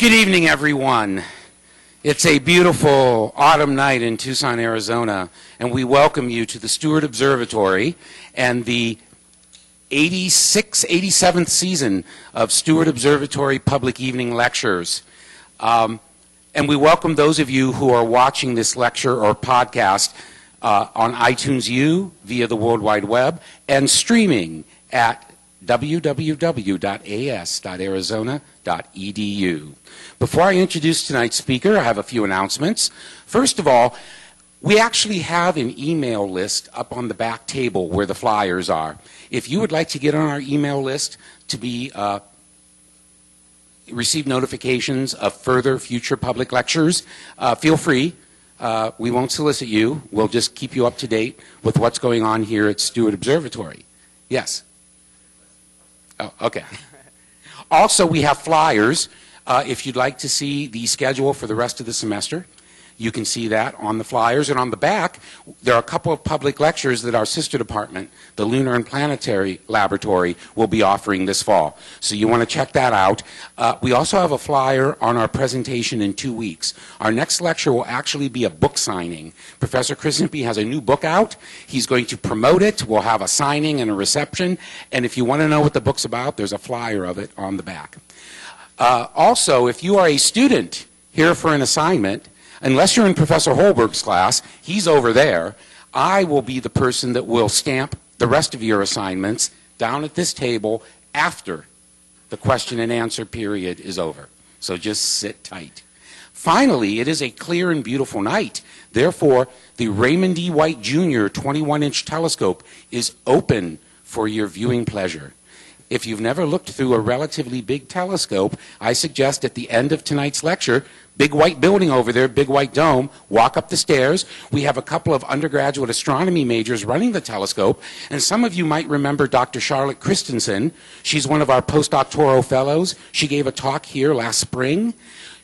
Good evening, everyone. It's a beautiful autumn night in Tucson, Arizona, and we welcome you to the Steward Observatory and the 86th, 87th season of Steward Observatory Public Evening Lectures. Um, and we welcome those of you who are watching this lecture or podcast uh, on iTunes U via the World Wide Web and streaming at www.as.arizona.edu. Before I introduce tonight's speaker, I have a few announcements. First of all, we actually have an email list up on the back table where the flyers are. If you would like to get on our email list to be uh, receive notifications of further future public lectures, uh, feel free. Uh, we won't solicit you. We'll just keep you up to date with what's going on here at Steward Observatory. Yes. Oh, okay. Also, we have flyers. Uh, if you'd like to see the schedule for the rest of the semester, you can see that on the flyers. And on the back, there are a couple of public lectures that our sister department, the Lunar and Planetary Laboratory, will be offering this fall. So you want to check that out. Uh, we also have a flyer on our presentation in two weeks. Our next lecture will actually be a book signing. Professor Chris Impey has a new book out. He's going to promote it. We'll have a signing and a reception. And if you want to know what the book's about, there's a flyer of it on the back. Uh, also, if you are a student here for an assignment, unless you're in Professor Holberg's class, he's over there, I will be the person that will stamp the rest of your assignments down at this table after the question and answer period is over. So just sit tight. Finally, it is a clear and beautiful night. Therefore, the Raymond D. White Jr. 21 inch telescope is open for your viewing pleasure. If you've never looked through a relatively big telescope, I suggest at the end of tonight's lecture, big white building over there, big white dome, walk up the stairs. We have a couple of undergraduate astronomy majors running the telescope, and some of you might remember Dr. Charlotte Christensen. She's one of our postdoctoral fellows. She gave a talk here last spring.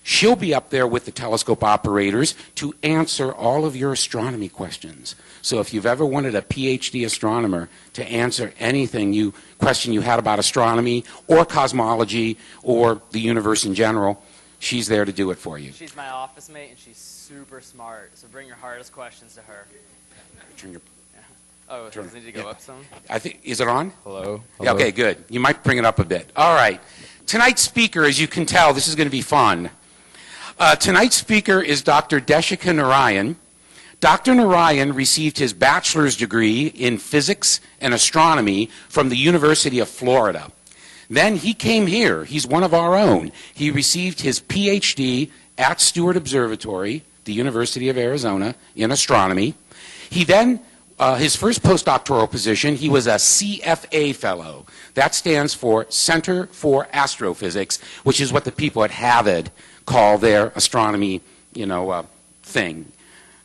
She'll be up there with the telescope operators to answer all of your astronomy questions. So if you've ever wanted a PhD astronomer to answer anything you question you had about astronomy or cosmology or the universe in general, she's there to do it for you. She's my office mate, and she's super smart. So bring your hardest questions to her. Turn your- Oh, Turn- does it need to go yeah. up some? I think is it on? Hello. Yeah, okay, good. You might bring it up a bit. All right. Tonight's speaker, as you can tell, this is going to be fun. Uh, tonight's speaker is Dr. Desika Narayan. Dr. Narayan received his bachelor's degree in physics and astronomy from the University of Florida. Then he came here. He's one of our own. He received his PhD at Steward Observatory, the University of Arizona, in astronomy. He then, uh, his first postdoctoral position, he was a CFA fellow. That stands for Center for Astrophysics, which is what the people at Harvard call their astronomy, you know, uh, thing.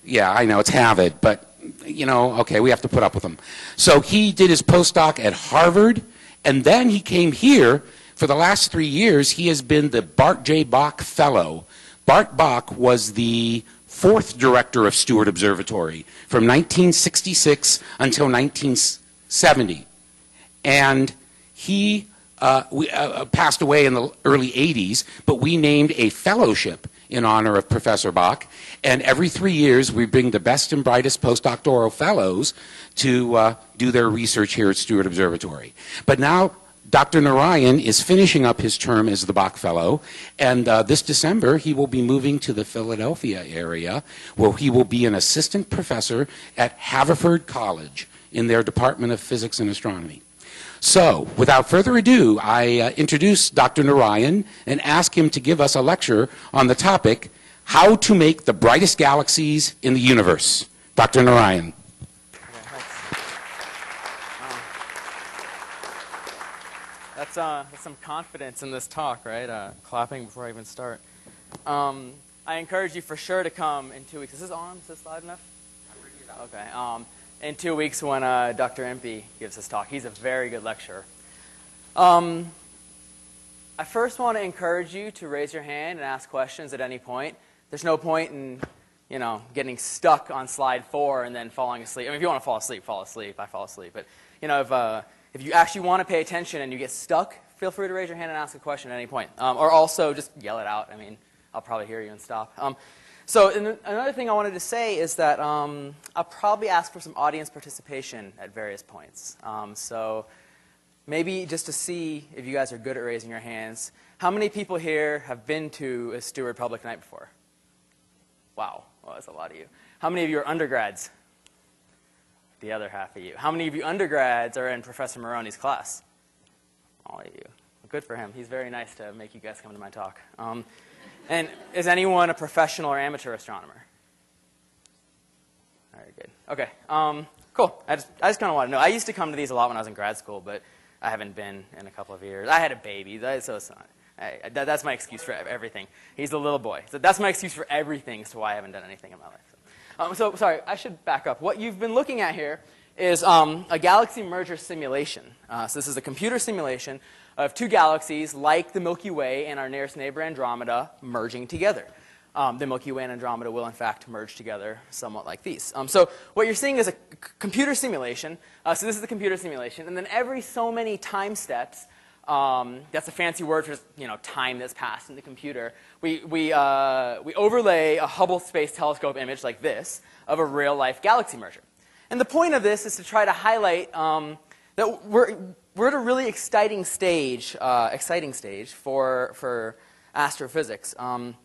Yeah, I know it's Harvard, but you know, okay, we have to put up with them. So he did his postdoc at Harvard, and then he came here. For the last three years, he has been the Bart J. Bok Fellow. Bart Bok was the fourth director of Steward Observatory from 1966 until 1970. And he uh, we, uh, passed away in the early 80s, but we named a fellowship in honor of Professor Bok. And every three years, we bring the best and brightest postdoctoral fellows to uh, do their research here at Steward Observatory. But now, Dr. Narayan is finishing up his term as the Bok Fellow, and uh, this December he will be moving to the Philadelphia area, where he will be an assistant professor at Haverford College in their Department of Physics and Astronomy. So, without further ado, I uh, introduce Dr. Narayan and ask him to give us a lecture on the topic How to Make the Brightest Galaxies in the Universe. Dr. Narayan. Um, that's, uh, that's some confidence in this talk, right? Uh, clapping before I even start. Um, I encourage you for sure to come in two weeks. Is this on? Is this loud enough? Okay. Um, in two weeks when uh, Dr. Impey gives his talk. He's a very good lecturer. Um, I first want to encourage you to raise your hand and ask questions at any point. There's no point in, you know, getting stuck on slide four and then falling asleep. I mean, if you want to fall asleep, fall asleep. I fall asleep. But, you know, if, uh, if you actually want to pay attention and you get stuck, feel free to raise your hand and ask a question at any point. Um, or also just yell it out. I mean, I'll probably hear you and stop. Um, so another thing I wanted to say is that um, I'll probably ask for some audience participation at various points. Um, so maybe just to see if you guys are good at raising your hands. How many people here have been to a Steward Public Night before? Wow, well, that's a lot of you. How many of you are undergrads? The other half of you. How many of you undergrads are in Professor Maroney's class? All of you. Good for him. He's very nice to make you guys come to my talk. Um, and is anyone a professional or amateur astronomer? Very good. Okay. Um, cool. I just, I just kind of want to know. I used to come to these a lot when I was in grad school, but I haven't been in a couple of years. I had a baby, so it's not. I, that, that's my excuse for everything. He's a little boy. So that's my excuse for everything as to why I haven't done anything in my life. Um, so, sorry, I should back up. What you've been looking at here is um, a galaxy merger simulation. Uh, so this is a computer simulation of two galaxies like the Milky Way and our nearest neighbor Andromeda merging together. Um, the Milky Way and Andromeda will, in fact, merge together somewhat like these. Um, so what you're seeing is a computer simulation. Uh, so this is the computer simulation, and then every so many time steps, um, that's a fancy word for you know time that's passed in the computer. We we uh, we overlay a Hubble Space Telescope image like this of a real life galaxy merger. And the point of this is to try to highlight um, that we're we're at a really exciting stage, uh, exciting stage for for astrophysics. Um,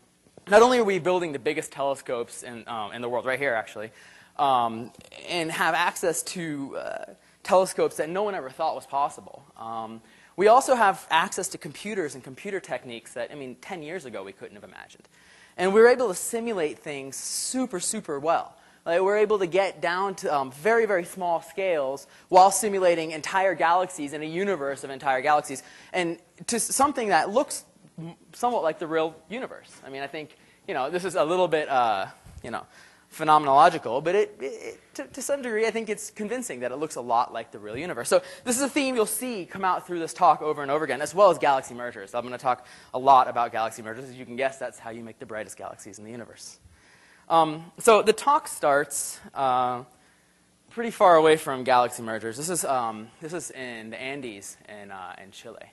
not only are we building the biggest telescopes in, um, in the world, right here actually, um, and have access to uh, telescopes that no one ever thought was possible. Um, we also have access to computers and computer techniques that, I mean, 10 years ago we couldn't have imagined. And we were able to simulate things super, super well. Like we're able to get down to um, very, very small scales while simulating entire galaxies and a universe of entire galaxies, and to something that looks somewhat like the real universe. I mean, I think you know this is a little bit uh, you know phenomenological, but it, it to, to some degree, I think it's convincing that it looks a lot like the real universe. So this is a theme you'll see come out through this talk over and over again, as well as galaxy mergers. I'm going to talk a lot about galaxy mergers. As you can guess, that's how you make the brightest galaxies in the universe. Um, so the talk starts uh, pretty far away from galaxy mergers. This is, um, this is in the Andes in, uh, in Chile.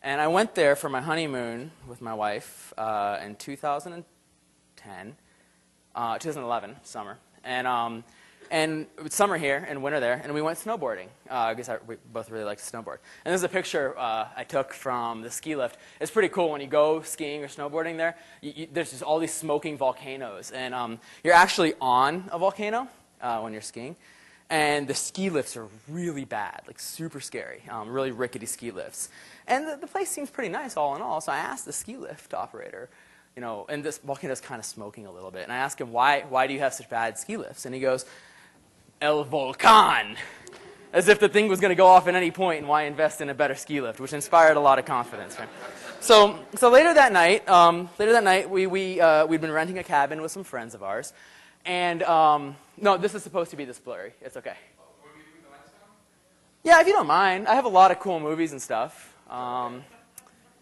And I went there for my honeymoon with my wife uh, in 2010, uh, 2011, summer. And, um, and summer here and winter there, and we went snowboarding. Uh, I guess we both really like to snowboard. And this is a picture uh, I took from the ski lift. It's pretty cool when you go skiing or snowboarding there. You, you, there's just all these smoking volcanoes, and um, you're actually on a volcano uh, when you're skiing. And the ski lifts are really bad, like super scary, um, really rickety ski lifts. And the, the place seems pretty nice all in all. So I asked the ski lift operator, you know, and this volcano's kind of smoking a little bit. And I asked him, why, why do you have such bad ski lifts? And he goes, El Volcan. As if the thing was going to go off at any point, and why invest in a better ski lift, which inspired a lot of confidence. Right? So, so later that night, um, later that night, we, we, uh, we'd been renting a cabin with some friends of ours. And, um, no, this is supposed to be this blurry. It's okay. Yeah, if you don't mind. I have a lot of cool movies and stuff. Um,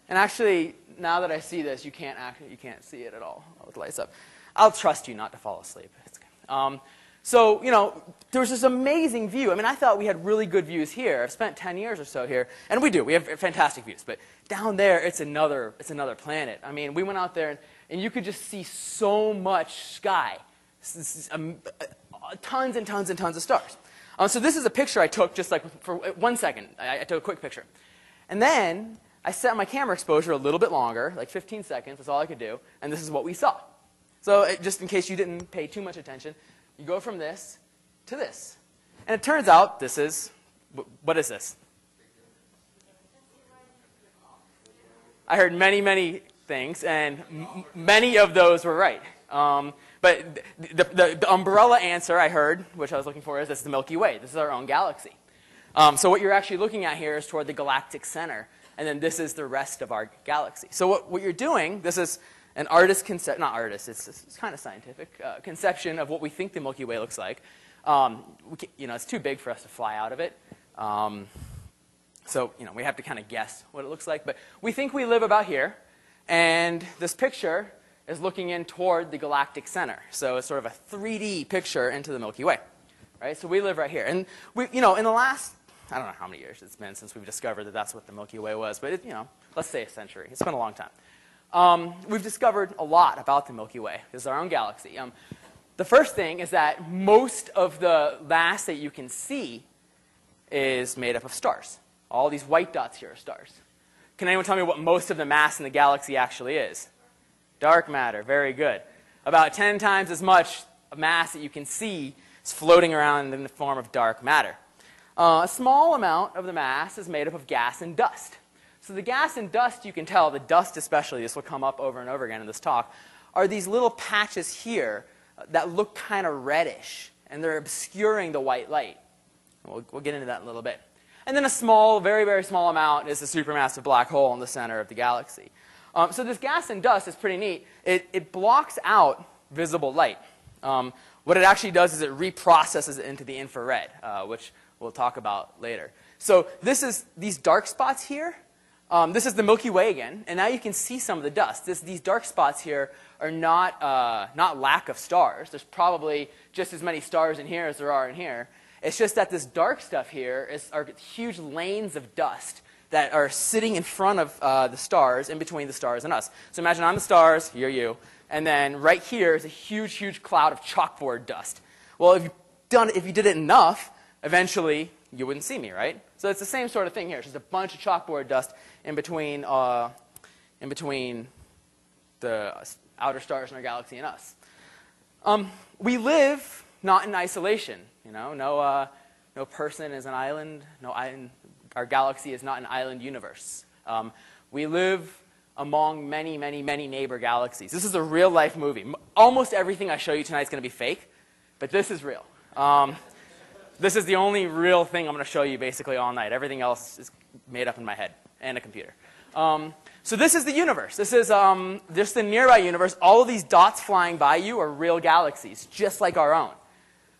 and actually, now that I see this, you can't actually, you can't see it at all with the lights up. I'll trust you not to fall asleep. Um, so, you know, there was this amazing view. I mean, I thought we had really good views here. I've spent 10 years or so here, and we do. We have fantastic views. But down there, it's another, it's another planet. I mean, we went out there, and, and you could just see so much sky. Um, uh, tons and tons and tons of stars. Um, so this is a picture I took just like for one second. I, I took a quick picture. And then I set my camera exposure a little bit longer, like 15 seconds. That's all I could do. And this is what we saw. So it, just in case you didn't pay too much attention, you go from this to this. And it turns out this is, what is this? I heard many, many things, and many of those were right. Um, but the, the, the umbrella answer I heard, which I was looking for, is this is the Milky Way. This is our own galaxy. Um, so what you're actually looking at here is toward the galactic center, and then this is the rest of our galaxy. So what, what you're doing, this is an artist concept, not artist, it's, it's kind of scientific uh, conception of what we think the Milky Way looks like. Um, can, you know, it's too big for us to fly out of it. Um, so, you know, we have to kind of guess what it looks like. But we think we live about here. And this picture is looking in toward the galactic center. So it's sort of a 3D picture into the Milky Way. Right? So we live right here. And we, you know, in the last I don't know how many years it's been since we've discovered that that's what the Milky Way was, but it, you know, let's say a century. It's been a long time. Um, we've discovered a lot about the Milky Way. This is our own galaxy. Um, the first thing is that most of the mass that you can see is made up of stars. All these white dots here are stars. Can anyone tell me what most of the mass in the galaxy actually is? Dark matter. Very good. About 10 times as much mass that you can see is floating around in the form of dark matter. Uh, a small amount of the mass is made up of gas and dust. So the gas and dust, you can tell, the dust especially, this will come up over and over again in this talk, are these little patches here that look kind of reddish, and they're obscuring the white light. We'll, we'll get into that in a little bit. And then a small, very, very small amount is the supermassive black hole in the center of the galaxy. Um, so this gas and dust is pretty neat. It, it blocks out visible light. Um, what it actually does is it reprocesses it into the infrared, uh, which we'll talk about later. So this is these dark spots here. Um, this is the Milky Way again, and now you can see some of the dust. This, these dark spots here are not, uh, not lack of stars. There's probably just as many stars in here as there are in here. It's just that this dark stuff here is, are huge lanes of dust that are sitting in front of uh, the stars, in between the stars and us. So imagine I'm the stars, you're you, and then right here is a huge, huge cloud of chalkboard dust. Well, if you, done, if you did it enough, eventually you wouldn't see me, right? So it's the same sort of thing here. It's just a bunch of chalkboard dust in between, uh, in between the outer stars in our galaxy and us. Um, we live not in isolation. You know, no, uh, no person is an island. No island. Our galaxy is not an island universe. Um, we live among many, many, many neighbor galaxies. This is a real life movie. Almost everything I show you tonight is going to be fake, but this is real. Um, this is the only real thing I'm going to show you basically all night. Everything else is made up in my head and a computer. Um, so this is the universe. This is um, just the nearby universe. All of these dots flying by you are real galaxies, just like our own.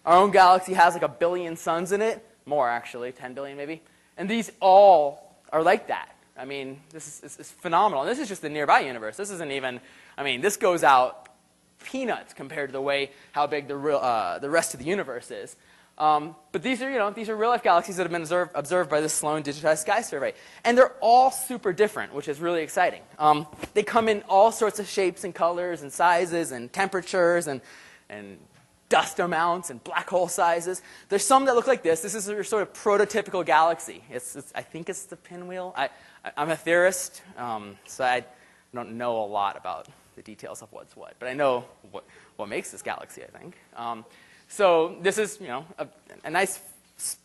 Our own galaxy has like a billion suns in it, more actually, 10 billion maybe. And these all are like that. I mean, this is, is phenomenal. And this is just the nearby universe. This isn't even, I mean, this goes out peanuts compared to the way how big the, real, uh, the rest of the universe is. Um, but these are, you know, these are real life galaxies that have been observed, observed by the Sloan Digitized Sky Survey. And they're all super different, which is really exciting. Um, they come in all sorts of shapes and colors and sizes and temperatures and, and dust amounts and black hole sizes. There's some that look like this. This is a sort of prototypical galaxy. It's, it's, I think it's the pinwheel. I, am a theorist, um, so I don't know a lot about the details of what's what. But I know what, what makes this galaxy, I think. Um, so this is, you know, a, a nice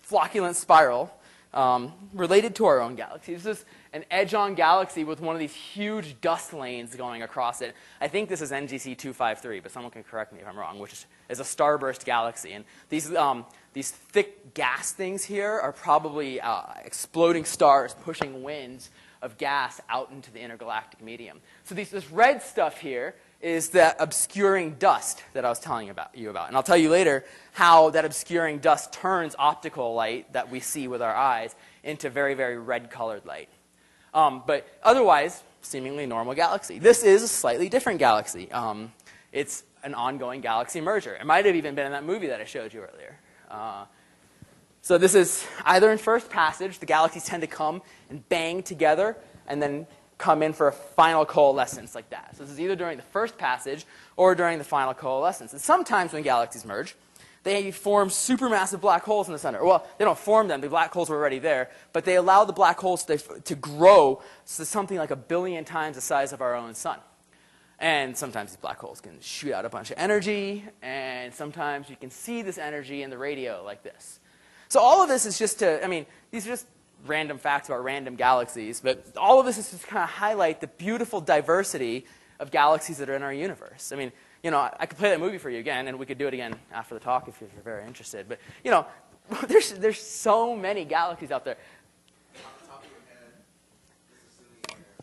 flocculent spiral um, related to our own galaxy. This is an edge-on galaxy with one of these huge dust lanes going across it. I think this is NGC 253, but someone can correct me if I'm wrong, which is, is a starburst galaxy. And these, um, these thick gas things here are probably uh, exploding stars pushing winds of gas out into the intergalactic medium. So these, this red stuff here is that obscuring dust that I was telling about, you about. And I'll tell you later how that obscuring dust turns optical light that we see with our eyes into very, very red colored light. Um, but otherwise, seemingly normal galaxy. This is a slightly different galaxy. Um, it's an ongoing galaxy merger. It might have even been in that movie that I showed you earlier. Uh, so this is either in first passage, the galaxies tend to come and bang together and then come in for a final coalescence like that. So this is either during the first passage or during the final coalescence. And sometimes when galaxies merge, they form supermassive black holes in the center. Well, they don't form them, the black holes were already there, but they allow the black holes to, to grow to something like a billion times the size of our own sun. And sometimes these black holes can shoot out a bunch of energy, and sometimes you can see this energy in the radio like this. So all of this is just to, I mean, these are just random facts about random galaxies, but all of this is to kind of highlight the beautiful diversity of galaxies that are in our universe. I mean, you know, I could play that movie for you again, and we could do it again after the talk if you're very interested. But, you know, there's, there's so many galaxies out there.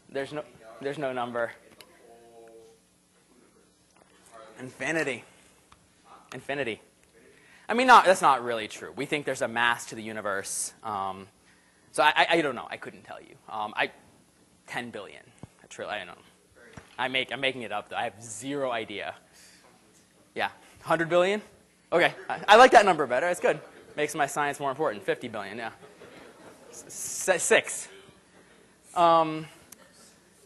There's no, there's no number. Infinity. Infinity. I mean, not, that's not really true. We think there's a mass to the universe. Um, so I, I, don't know. I couldn't tell you. Um, I, 10 billion. That's really, I don't know. I make, I'm making it up, though. I have zero idea. Yeah. 100 billion? Okay. I, I like that number better. It's good. Makes my science more important. 50 billion, yeah. S- six. Um,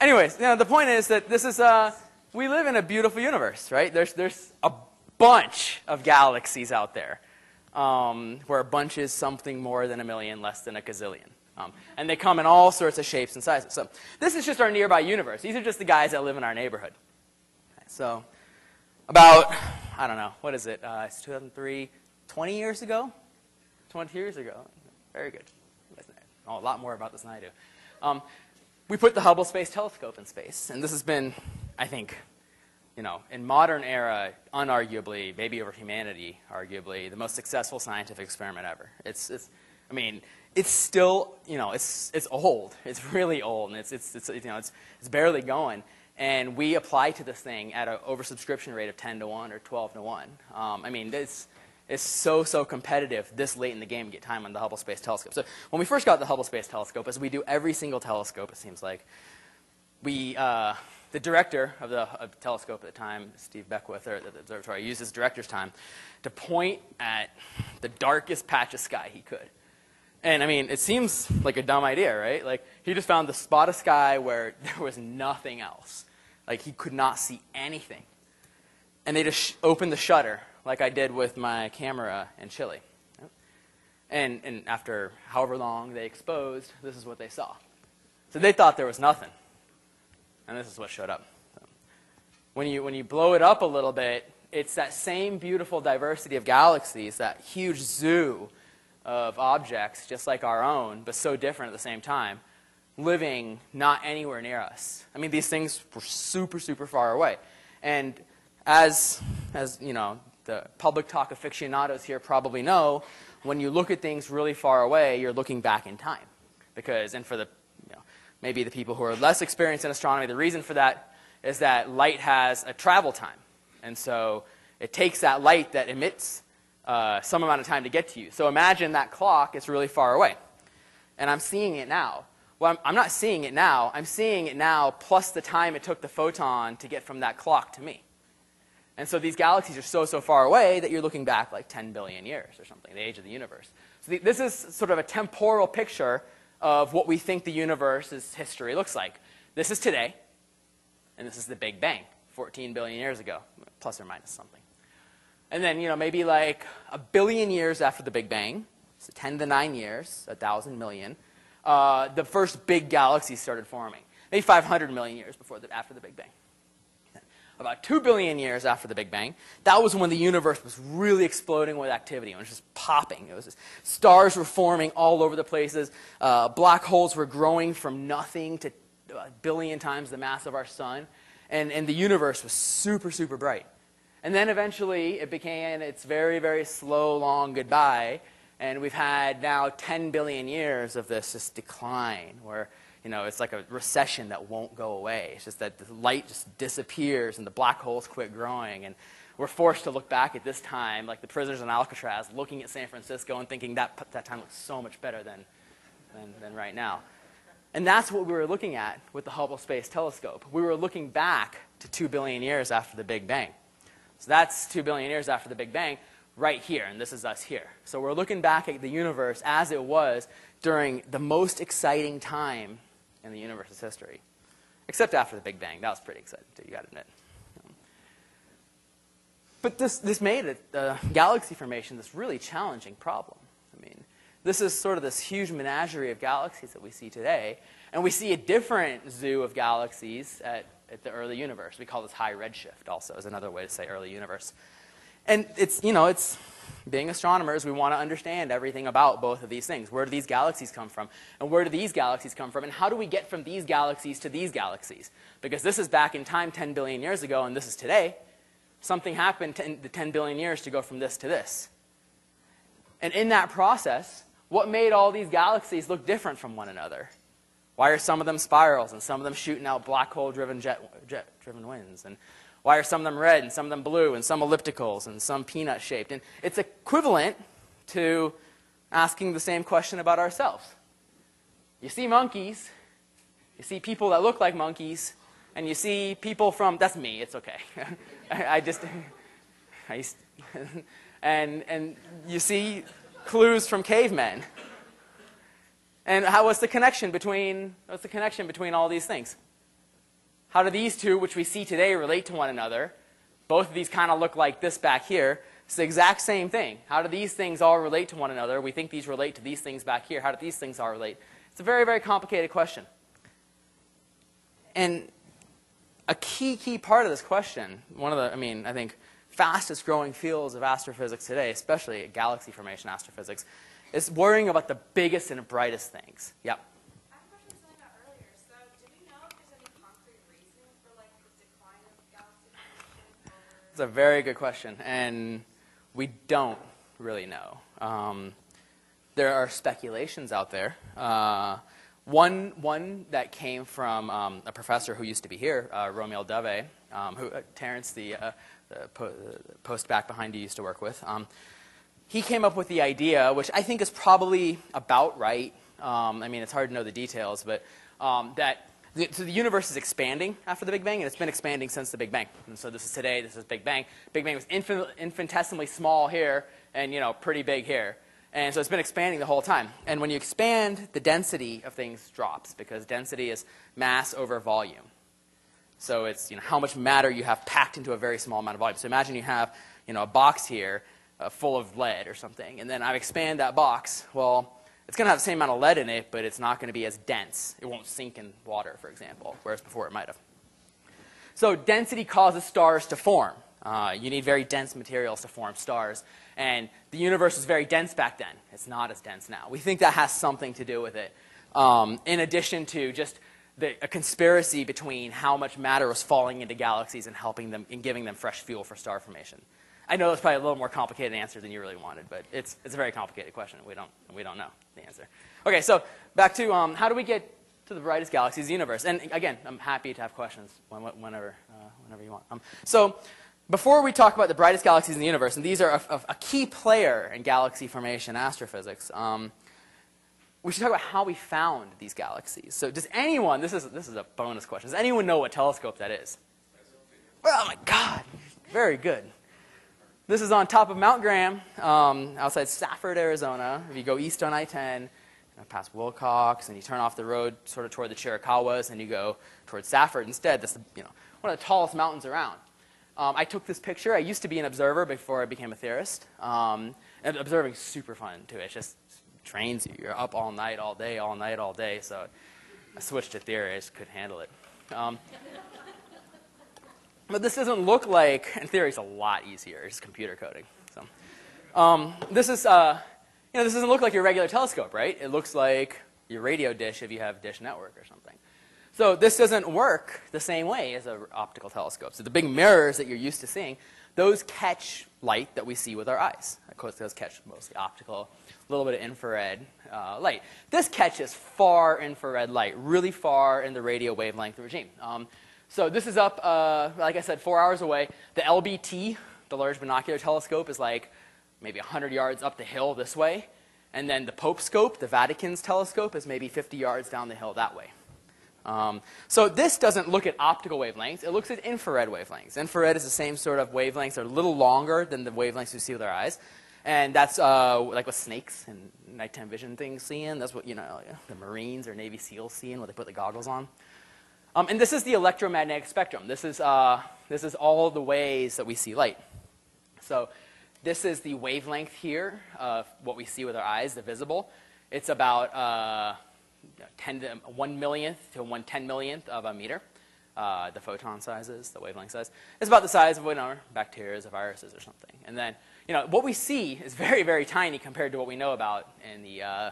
anyways, you know, the point is that this is uh, we live in a beautiful universe, right? There's there's a bunch of galaxies out there, um, where a bunch is something more than a million, less than a gazillion. Um, and they come in all sorts of shapes and sizes. So this is just our nearby universe. These are just the guys that live in our neighborhood. So about, I don't know, what is it? Uh, it's 2003, 20 years ago? 20 years ago. Very good. Know a lot more about this than I do. Um, we put the Hubble Space Telescope in space, and this has been, I think, you know, in modern era, unarguably, maybe over humanity, arguably, the most successful scientific experiment ever. It's, it's I mean, it's still, you know, it's, it's old. It's really old, and it's, it's, it's, you know, it's, it's barely going. And we apply to this thing at an oversubscription rate of 10 to 1 or 12 to 1. Um, I mean, it's, it's so, so competitive this late in the game to get time on the Hubble Space Telescope. So when we first got the Hubble Space Telescope, as we do every single telescope, it seems like, we, uh, the director of the, of the telescope at the time, Steve Beckwith, or the observatory, used his director's time to point at the darkest patch of sky he could. And I mean, it seems like a dumb idea, right? Like, he just found the spot of sky where there was nothing else. Like, he could not see anything. And they just opened the shutter, like I did with my camera in Chile. And, and after however long they exposed, this is what they saw. So they thought there was nothing. And this is what showed up. So when, you, when you blow it up a little bit, it's that same beautiful diversity of galaxies, that huge zoo of objects, just like our own, but so different at the same time, living not anywhere near us. I mean, these things were super, super far away. And as, as you know, the public talk aficionados here probably know, when you look at things really far away, you're looking back in time. Because, and for the, you know, maybe the people who are less experienced in astronomy, the reason for that is that light has a travel time. And so it takes that light that emits uh, some amount of time to get to you. So imagine that clock is really far away. And I'm seeing it now. Well, I'm, I'm not seeing it now. I'm seeing it now plus the time it took the photon to get from that clock to me. And so these galaxies are so, so far away that you're looking back like 10 billion years or something, the age of the universe. So the, this is sort of a temporal picture of what we think the universe's history looks like. This is today, and this is the Big Bang, 14 billion years ago, plus or minus something. And then, you know, maybe like a billion years after the Big Bang, so 10 to the 9 years, a thousand million, uh, the first big galaxies started forming. Maybe 500 million years before the, after the Big Bang about 2 billion years after the Big Bang, that was when the universe was really exploding with activity. It was just popping. It was just, stars were forming all over the places. Uh, black holes were growing from nothing to a billion times the mass of our sun. And, and the universe was super, super bright. And then eventually it became its very, very slow, long goodbye. And we've had now 10 billion years of this just decline where you know, it's like a recession that won't go away. It's just that the light just disappears and the black holes quit growing. And we're forced to look back at this time, like the prisoners in Alcatraz, looking at San Francisco and thinking that, that time looks so much better than, than, than right now. And that's what we were looking at with the Hubble Space Telescope. We were looking back to 2 billion years after the Big Bang. So that's 2 billion years after the Big Bang right here, and this is us here. So we're looking back at the universe as it was during the most exciting time in the universe's history. Except after the Big Bang. That was pretty exciting, too, you got to admit. But this, this made it, uh, galaxy formation this really challenging problem. I mean, this is sort of this huge menagerie of galaxies that we see today. And we see a different zoo of galaxies at, at the early universe. We call this high redshift also, is another way to say early universe. And it's, you know, it's, being astronomers, we want to understand everything about both of these things. Where do these galaxies come from? And where do these galaxies come from? And how do we get from these galaxies to these galaxies? Because this is back in time 10 billion years ago, and this is today. Something happened in the 10 billion years to go from this to this. And in that process, what made all these galaxies look different from one another? Why are some of them spirals and some of them shooting out black hole driven jet, jet driven winds? And why are some of them red and some of them blue and some ellipticals and some peanut shaped? And it's equivalent to asking the same question about ourselves. You see monkeys, you see people that look like monkeys, and you see people from, that's me, it's okay. I, I, just, I and, and you see clues from cavemen. And how, what's the connection between what's the connection between all these things? How do these two, which we see today, relate to one another? Both of these kind of look like this back here. It's the exact same thing. How do these things all relate to one another? We think these relate to these things back here. How do these things all relate? It's a very, very complicated question. And a key, key part of this question, one of the, I mean, I think, fastest growing fields of astrophysics today, especially galaxy formation astrophysics, is worrying about the biggest and brightest things. Yep. I have a question on something about earlier. So, do we know if there's any concrete reason for like the decline of galaxy formation? Or... It's a very good question, and we don't really know. Um, there are speculations out there. Uh, one, one that came from um, a professor who used to be here, uh, Romeel Davé, um, who uh, Terrence, the, uh, the, po- the post back behind you, used to work with. He came up with the idea, which I think is probably about right. Um, I mean, it's hard to know the details, but um, that the, so the universe is expanding after the Big Bang, and it's been expanding since the Big Bang. And so this is today. This is Big Bang. Big Bang was infin- infinitesimally small here, and you know, pretty big here. And so it's been expanding the whole time. And when you expand, the density of things drops because density is mass over volume. So it's you know, how much matter you have packed into a very small amount of volume. So imagine you have you know, a box here uh, full of lead or something, and then I expand that box. Well, it's going to have the same amount of lead in it, but it's not going to be as dense. It won't sink in water, for example, whereas before it might have. So density causes stars to form. Uh, you need very dense materials to form stars. And the universe was very dense back then. It's not as dense now. We think that has something to do with it. Um, in addition to just the, a conspiracy between how much matter was falling into galaxies and helping them and giving them fresh fuel for star formation. I know that's probably a little more complicated answer than you really wanted, but it's, it's a very complicated question. We don't, we don't know the answer. Okay, so back to um, how do we get to the brightest galaxies in the universe? And again, I'm happy to have questions when, whenever, uh, whenever you want. Um, so before we talk about the brightest galaxies in the universe, and these are a, a, a key player in galaxy formation astrophysics, um, we should talk about how we found these galaxies. So does anyone, this is, this is a bonus question, does anyone know what telescope that is? Oh my God, very good. This is on top of Mount Graham, um, outside Safford, Arizona. If you go east on I-10, past Willcox, and you turn off the road sort of toward the Chiricahuas, and you go towards Safford instead. That's you know, one of the tallest mountains around. Um, I took this picture. I used to be an observer before I became a theorist. Um, and observing is super fun, too. It just trains you. You're up all night, all day, all night, all day. So I switched to just couldn't handle it. Um, but this doesn't look like, in theory it's a lot easier. It's computer coding. So, um, this is, uh, you know, this doesn't look like your regular telescope, right? It looks like your radio dish if you have Dish Network or something. So this doesn't work the same way as an optical telescope. So the big mirrors that you're used to seeing, those catch light that we see with our eyes. Of course, those catch mostly optical, a little bit of infrared uh, light. This catches far infrared light, really far in the radio wavelength regime. Um, so this is up, uh, like I said, four hours away. The LBT, the Large Binocular Telescope, is like maybe 100 yards up the hill this way. And then the Pope Scope, the Vatican's telescope, is maybe 50 yards down the hill that way. Um, so this doesn't look at optical wavelengths. It looks at infrared wavelengths. Infrared is the same sort of wavelengths. They're a little longer than the wavelengths we see with our eyes. And that's uh, like what snakes and nighttime vision things see seeing. That's what, you know, the Marines or Navy SEALs seeing when they put the goggles on. Um, and this is the electromagnetic spectrum. This is, uh, this is all the ways that we see light. So this is the wavelength here of what we see with our eyes, the visible. It's about uh, 10 to 1 millionth to 1 10 millionth of a meter. Uh, the photon sizes, the wavelength size. It's about the size of you know, bacteria or viruses or something. And then, you know, what we see is very, very tiny compared to what we know about in the, uh,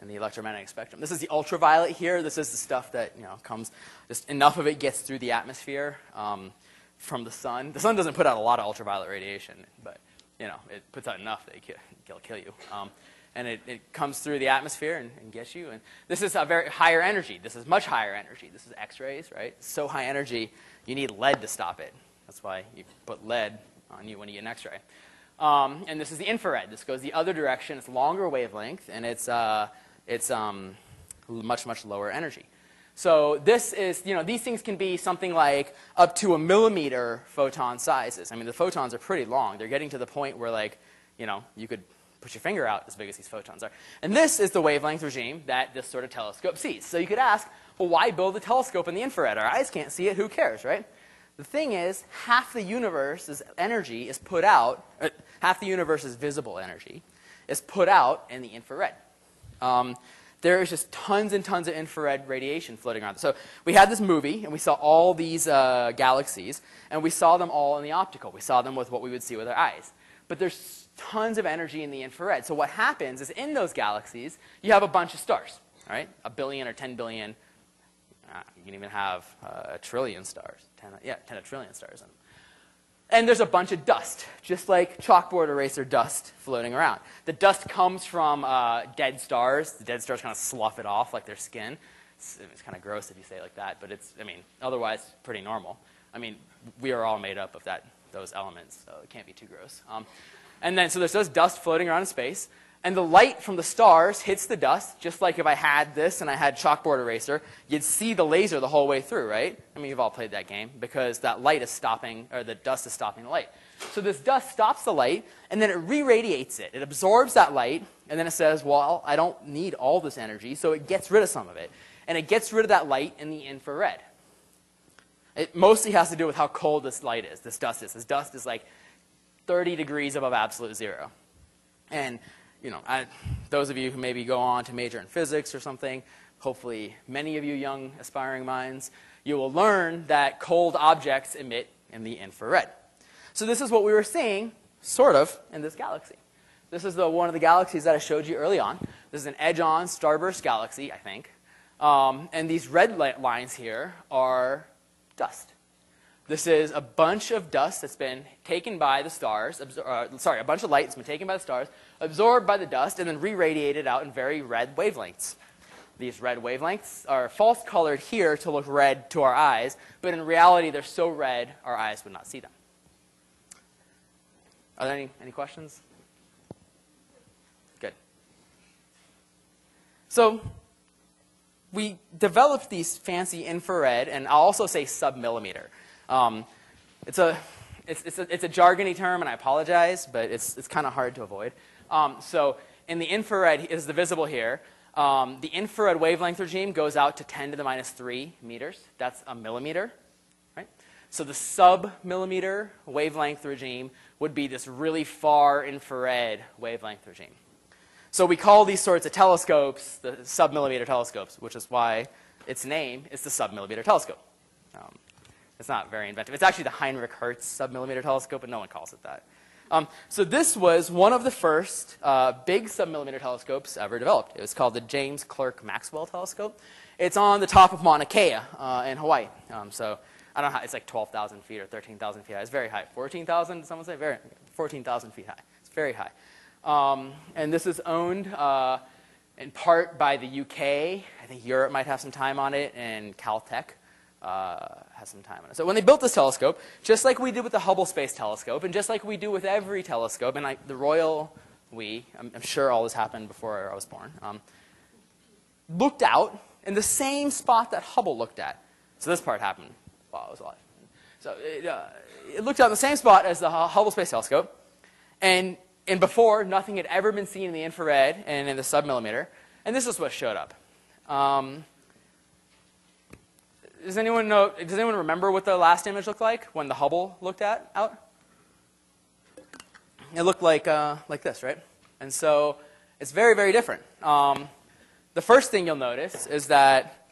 in the electromagnetic spectrum. This is the ultraviolet here. This is the stuff that, you know, comes, just enough of it gets through the atmosphere um, from the sun. The sun doesn't put out a lot of ultraviolet radiation, but, you know, it puts out enough that it will kill you. Um, and it, it comes through the atmosphere and, and gets you. And this is a very higher energy. This is much higher energy. This is X-rays, right? So high energy, you need lead to stop it. That's why you put lead on you when you get an X-ray. Um, and this is the infrared. This goes the other direction. It's longer wavelength, and it's, uh, it's um, much, much lower energy. So this is, you know, these things can be something like up to a millimeter photon sizes. I mean, the photons are pretty long. They're getting to the point where, like, you know, you could put your finger out as big as these photons are. And this is the wavelength regime that this sort of telescope sees. So you could ask, well, why build a telescope in the infrared? Our eyes can't see it. Who cares, right? The thing is, half the universe's energy is put out, uh, half the universe's visible energy is put out in the infrared. Um, there is just tons and tons of infrared radiation floating around. So we had this movie, and we saw all these uh, galaxies, and we saw them all in the optical. We saw them with what we would see with our eyes. But there's tons of energy in the infrared. So what happens is in those galaxies, you have a bunch of stars, right? A billion or 10 billion. Uh, you can even have uh, a trillion stars. 10, yeah, 10 a trillion stars in them. And there's a bunch of dust, just like chalkboard eraser dust floating around. The dust comes from uh, dead stars. The dead stars kind of slough it off like their skin. It's, it's kind of gross if you say it like that, but it's, I mean, otherwise pretty normal. I mean, we are all made up of that, those elements, so it can't be too gross. Um, and then, so there's this dust floating around in space, and the light from the stars hits the dust, just like if I had this and I had chalkboard eraser, you'd see the laser the whole way through, right? I mean, you've all played that game because that light is stopping, or the dust is stopping the light. So this dust stops the light, and then it re-radiates it. It absorbs that light, and then it says, well, I don't need all this energy, so it gets rid of some of it. And it gets rid of that light in the infrared. It mostly has to do with how cold this light is, this dust is. This dust is like 30 degrees above absolute zero. And you know, I, those of you who maybe go on to major in physics or something, hopefully many of you young aspiring minds, you will learn that cold objects emit in the infrared. So this is what we were seeing, sort of, in this galaxy. This is the, one of the galaxies that I showed you early on. This is an edge-on starburst galaxy, I think. Um, and these red lines here are dust. This is a bunch of dust that's been taken by the stars, uh, sorry, a bunch of light that's been taken by the stars, absorbed by the dust, and then re-radiated out in very red wavelengths. These red wavelengths are false colored here to look red to our eyes, but in reality they're so red our eyes would not see them. Are there any, any questions? Good. So we developed these fancy infrared, and I'll also say submillimeter. Um, it's, a, it's, it's, a, it's a jargony term, and I apologize, but it's, it's kind of hard to avoid. Um, so in the infrared, is the visible here. Um, the infrared wavelength regime goes out to 10 to the minus 3 meters. That's a millimeter. Right? So the sub-millimeter wavelength regime would be this really far infrared wavelength regime. So we call these sorts of telescopes the sub-millimeter telescopes, which is why its name is the sub-millimeter telescope. Um, it's not very inventive. It's actually the Heinrich Hertz submillimeter telescope, but no one calls it that. Um, so this was one of the first uh, big submillimeter telescopes ever developed. It was called the James Clerk Maxwell Telescope. It's on the top of Mauna Kea uh, in Hawaii. Um, so I don't know how, it's like 12,000 feet or 13,000 feet high. It's very high. 14,000, someone say? Very, 14,000 feet high. It's very high. Um, and this is owned uh, in part by the UK. I think Europe might have some time on it, and Caltech uh, has some time on it. So when they built this telescope, just like we did with the Hubble Space Telescope, and just like we do with every telescope, and I, the Royal we, I'm, I'm, sure all this happened before I was born, um, looked out in the same spot that Hubble looked at. So this part happened while I was alive. So it, uh, it looked out in the same spot as the Hubble Space Telescope, and, and before, nothing had ever been seen in the infrared and in the submillimeter, and this is what showed up. Um, does anyone know, does anyone remember what the last image looked like when the Hubble looked at out? It looked like, uh, like this, right? And so it's very, very different. Um, the first thing you'll notice is that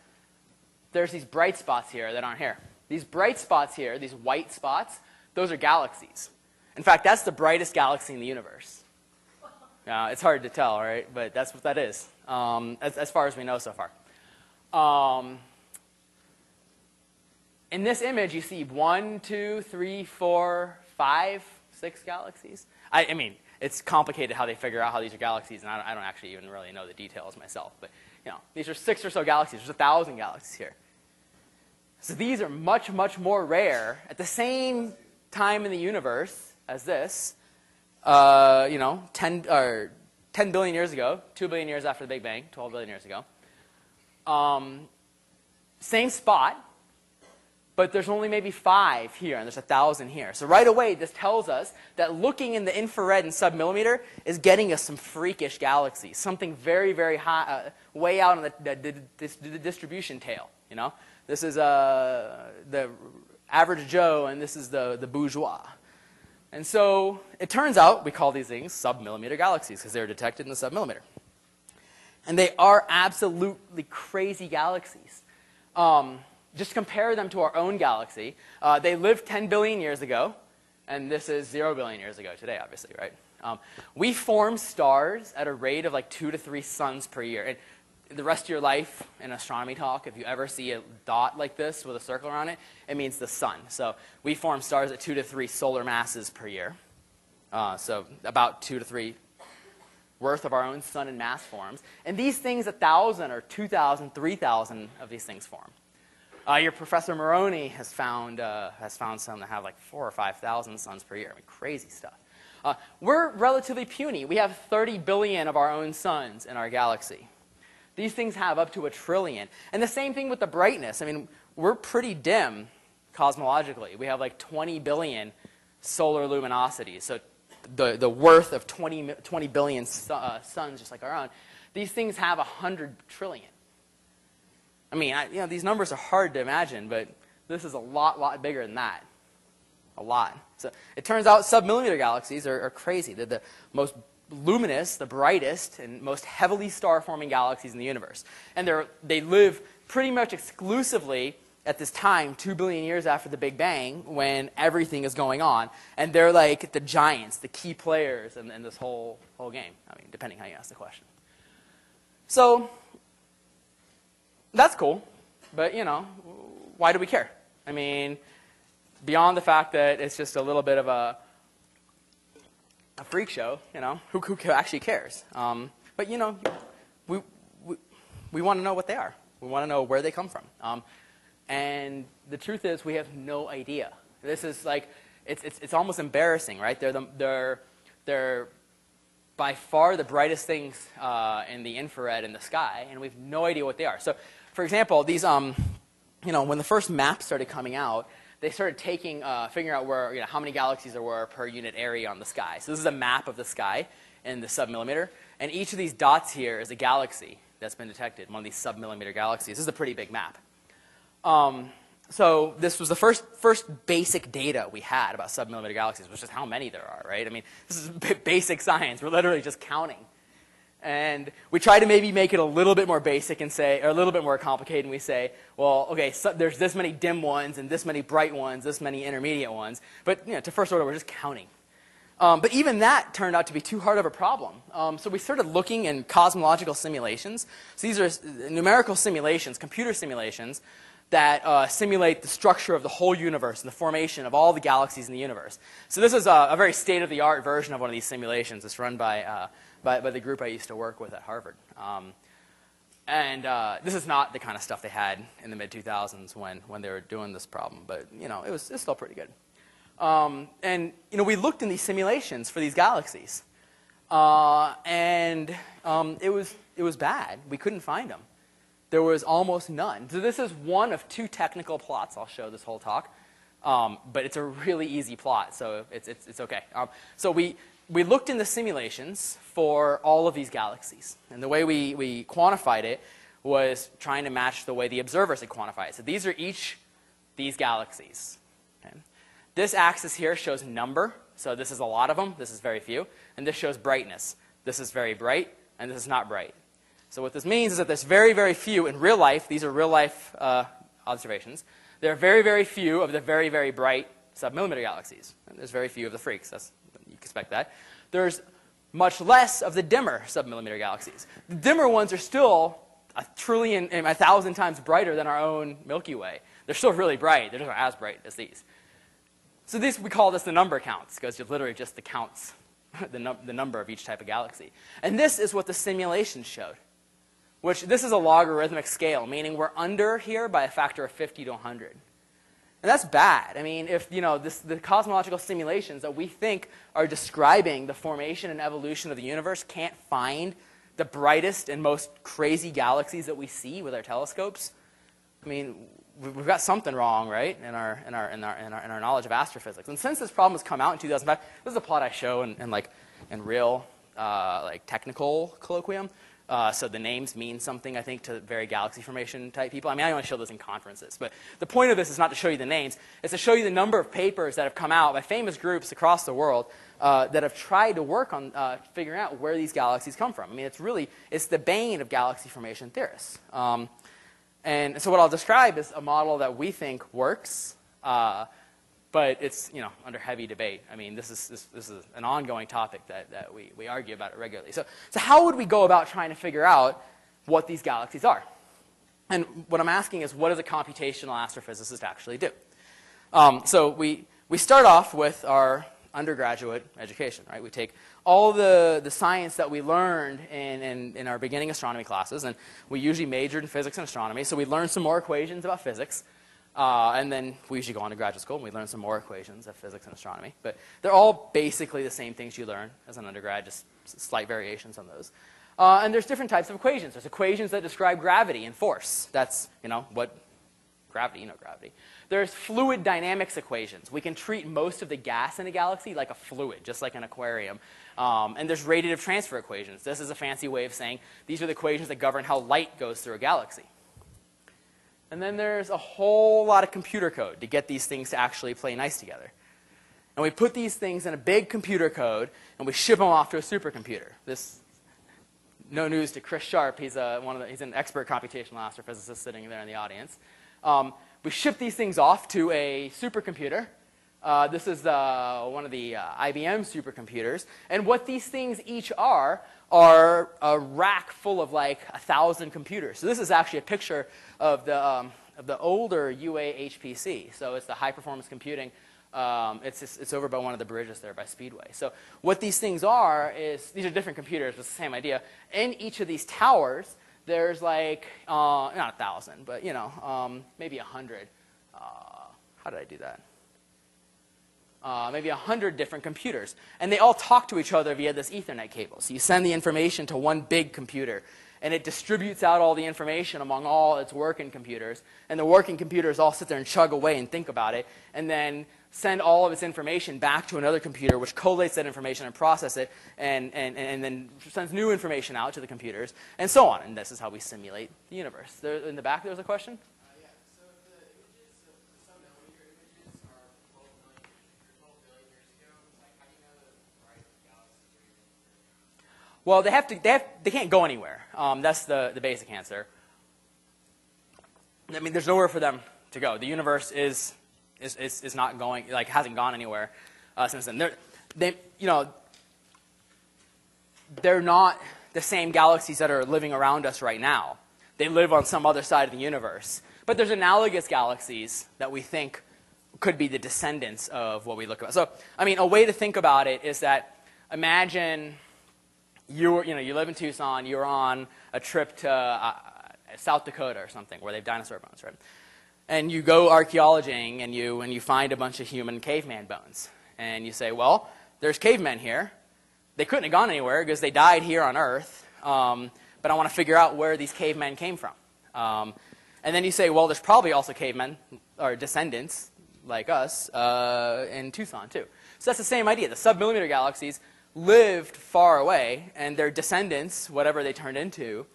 there's these bright spots here that aren't here. These bright spots here, these white spots, those are galaxies. In fact, that's the brightest galaxy in the universe. Uh, it's hard to tell, right? But that's what that is, um, as, as, far as we know so far. Um, in this image, you see one, two, three, four, five, six galaxies. I, I mean, it's complicated how they figure out how these are galaxies, and I don't, I don't, actually even really know the details myself. But you know, these are six or so galaxies. There's a thousand galaxies here. So these are much, much more rare at the same time in the universe as this. Uh, you know, 10, or 10 billion years ago, 2 billion years after the Big Bang, 12 billion years ago. Um, same spot, but there's only maybe five here, and there's a thousand here. So right away, this tells us that looking in the infrared and submillimeter is getting us some freakish galaxies, something very, very high, uh, way out on the, the, the, the distribution tail. You know, this is uh, the average Joe, and this is the, the bourgeois. And so it turns out we call these things submillimeter galaxies because they're detected in the submillimeter. And they are absolutely crazy galaxies. Um, just compare them to our own galaxy. Uh, they lived 10 billion years ago, and this is 0 billion years ago today, obviously, right? Um, we form stars at a rate of like two to three suns per year. And the rest of your life in astronomy talk, if you ever see a dot like this with a circle around it, it means the sun. So we form stars at two to three solar masses per year. Uh, so about two to three worth of our own sun and mass forms. And these things, a thousand or 2,000, 3,000 of these things form. Uh, your professor Marrone has found, uh, has found some that have like four or 5,000 suns per year. I mean, crazy stuff. Uh, we're relatively puny. We have 30 billion of our own suns in our galaxy. These things have up to a trillion. And the same thing with the brightness. I mean, we're pretty dim cosmologically. We have like 20 billion solar luminosities. So the, the worth of 20, 20 billion su- uh, suns, just like our own. These things have 100 trillion. I mean, I, you know, these numbers are hard to imagine, but this is a lot, lot bigger than that. A lot. So it turns out submillimeter galaxies are, are crazy. They're the most luminous, the brightest, and most heavily star-forming galaxies in the universe. And they live pretty much exclusively at this time, two billion years after the Big Bang, when everything is going on. And they're like the giants, the key players in, in this whole, whole game. I mean, depending how you ask the question. So that's cool, but you know, why do we care? I mean, beyond the fact that it's just a little bit of a a freak show, you know, who, who actually cares? Um, but you know, we we, we want to know what they are. We want to know where they come from. Um, and the truth is, we have no idea. This is like, it's, it's, it's almost embarrassing, right? They're, the, they're, they're by far the brightest things uh, in the infrared in the sky, and we have no idea what they are. So, for example, these, um, you know, when the first maps started coming out, they started taking, uh, figuring out where, you know, how many galaxies there were per unit area on the sky. So this is a map of the sky in the submillimeter, and each of these dots here is a galaxy that's been detected, one of these submillimeter galaxies. This is a pretty big map. Um, so this was the first, first basic data we had about submillimeter galaxies, which is how many there are, right? I mean, this is basic science. We're literally just counting. And we try to maybe make it a little bit more basic and say, or a little bit more complicated, and we say, well, okay, so there's this many dim ones and this many bright ones, this many intermediate ones. But you know, to first order, we're just counting. Um, but even that turned out to be too hard of a problem. Um, so we started looking in cosmological simulations. So these are numerical simulations, computer simulations, that uh, simulate the structure of the whole universe and the formation of all the galaxies in the universe. So this is a, a very state-of-the-art version of one of these simulations. It's run by, uh, by, by, the group I used to work with at Harvard. Um, and uh, this is not the kind of stuff they had in the mid-2000s when, when they were doing this problem, but you know, it was, it was still pretty good. Um, and you know, we looked in these simulations for these galaxies, uh, and um, it, was, it was bad. We couldn't find them there was almost none. So this is one of two technical plots I'll show this whole talk. Um, but it's a really easy plot, so it's, it's, it's okay. Um, so we, we looked in the simulations for all of these galaxies. And the way we, we quantified it was trying to match the way the observers had quantified it. So these are each these galaxies. Okay? This axis here shows number. So this is a lot of them. This is very few. And this shows brightness. This is very bright, and this is not bright. So what this means is that there's very, very few in real life. These are real life uh, observations. There are very, very few of the very, very bright submillimeter galaxies. And there's very few of the freaks. That's, expect that. There's much less of the dimmer submillimeter galaxies. The dimmer ones are still a trillion, and a thousand times brighter than our own Milky Way. They're still really bright. They're just not as bright as these. So this, we call this the number counts, because it's literally just the counts, the, num- the number of each type of galaxy. And this is what the simulations showed which this is a logarithmic scale, meaning we're under here by a factor of 50 to 100. And that's bad. I mean, if you know this, the cosmological simulations that we think are describing the formation and evolution of the universe can't find the brightest and most crazy galaxies that we see with our telescopes, I mean, we- we've got something wrong, right, in our, in our, in our, in our, in our knowledge of astrophysics. And since this problem has come out in 2005, this is a plot I show in, in like, in real, uh, like, technical colloquium. Uh, so the names mean something, I think, to very galaxy formation type people. I mean, I only show this in conferences. But the point of this is not to show you the names. It's to show you the number of papers that have come out by famous groups across the world uh, that have tried to work on uh, figuring out where these galaxies come from. I mean, it's really, it's the bane of galaxy formation theorists. Um, and so what I'll describe is a model that we think works, uh, but it's you know under heavy debate. I mean, this is this, this is an ongoing topic that, that we, we argue about it regularly. So so how would we go about trying to figure out what these galaxies are? And what I'm asking is, what does a computational astrophysicist actually do? Um, so we we start off with our undergraduate education, right? We take all the, the science that we learned in, in, in our beginning astronomy classes, and we usually majored in physics and astronomy, so we learned some more equations about physics. Uh, and then we usually go on to graduate school and we learn some more equations of physics and astronomy. But they're all basically the same things you learn as an undergrad, just slight variations on those. Uh, and there's different types of equations. There's equations that describe gravity and force. That's, you know, what gravity, you know gravity. There's fluid dynamics equations. We can treat most of the gas in a galaxy like a fluid, just like an aquarium. Um, and there's radiative transfer equations. This is a fancy way of saying these are the equations that govern how light goes through a galaxy. And then there's a whole lot of computer code to get these things to actually play nice together. And we put these things in a big computer code and we ship them off to a supercomputer. This, no news to Chris Sharp. He's, a, one of the, he's an expert computational astrophysicist sitting there in the audience. Um, we ship these things off to a supercomputer. Uh, this is uh, one of the uh, IBM supercomputers. And what these things each are are a rack full of like a thousand computers. So this is actually a picture of the, um, of the older UA HPC. So it's the high performance computing. Um, it's, just, it's over by one of the bridges there by Speedway. So what these things are is these are different computers, but it's the same idea. In each of these towers, there's like uh, not a thousand, but you know um, maybe a hundred. Uh, how did I do that? Uh, maybe 100 different computers. And they all talk to each other via this Ethernet cable. So you send the information to one big computer, and it distributes out all the information among all its working computers. And the working computers all sit there and chug away and think about it, and then send all of its information back to another computer, which collates that information and process it, and, and, and then sends new information out to the computers, and so on. And this is how we simulate the universe. There, in the back, there's a question? Well, they have to. They, have, they can't go anywhere. Um, that's the, the basic answer. I mean, there's nowhere for them to go. The universe is is, is, is not going like hasn't gone anywhere uh, since then. They're, they you know they're not the same galaxies that are living around us right now. They live on some other side of the universe. But there's analogous galaxies that we think could be the descendants of what we look at. So, I mean, a way to think about it is that imagine you you know you live in Tucson, you're on a trip to uh, South Dakota or something where they have dinosaur bones, right? And you go archaeologing and you and you find a bunch of human caveman bones, and you say, well, there's cavemen here. They couldn't have gone anywhere because they died here on Earth. Um, but I want to figure out where these cavemen came from. Um, and then you say, well, there's probably also cavemen or descendants like us uh, in Tucson too. So that's the same idea. The submillimeter galaxies lived far away, and their descendants, whatever they turned into,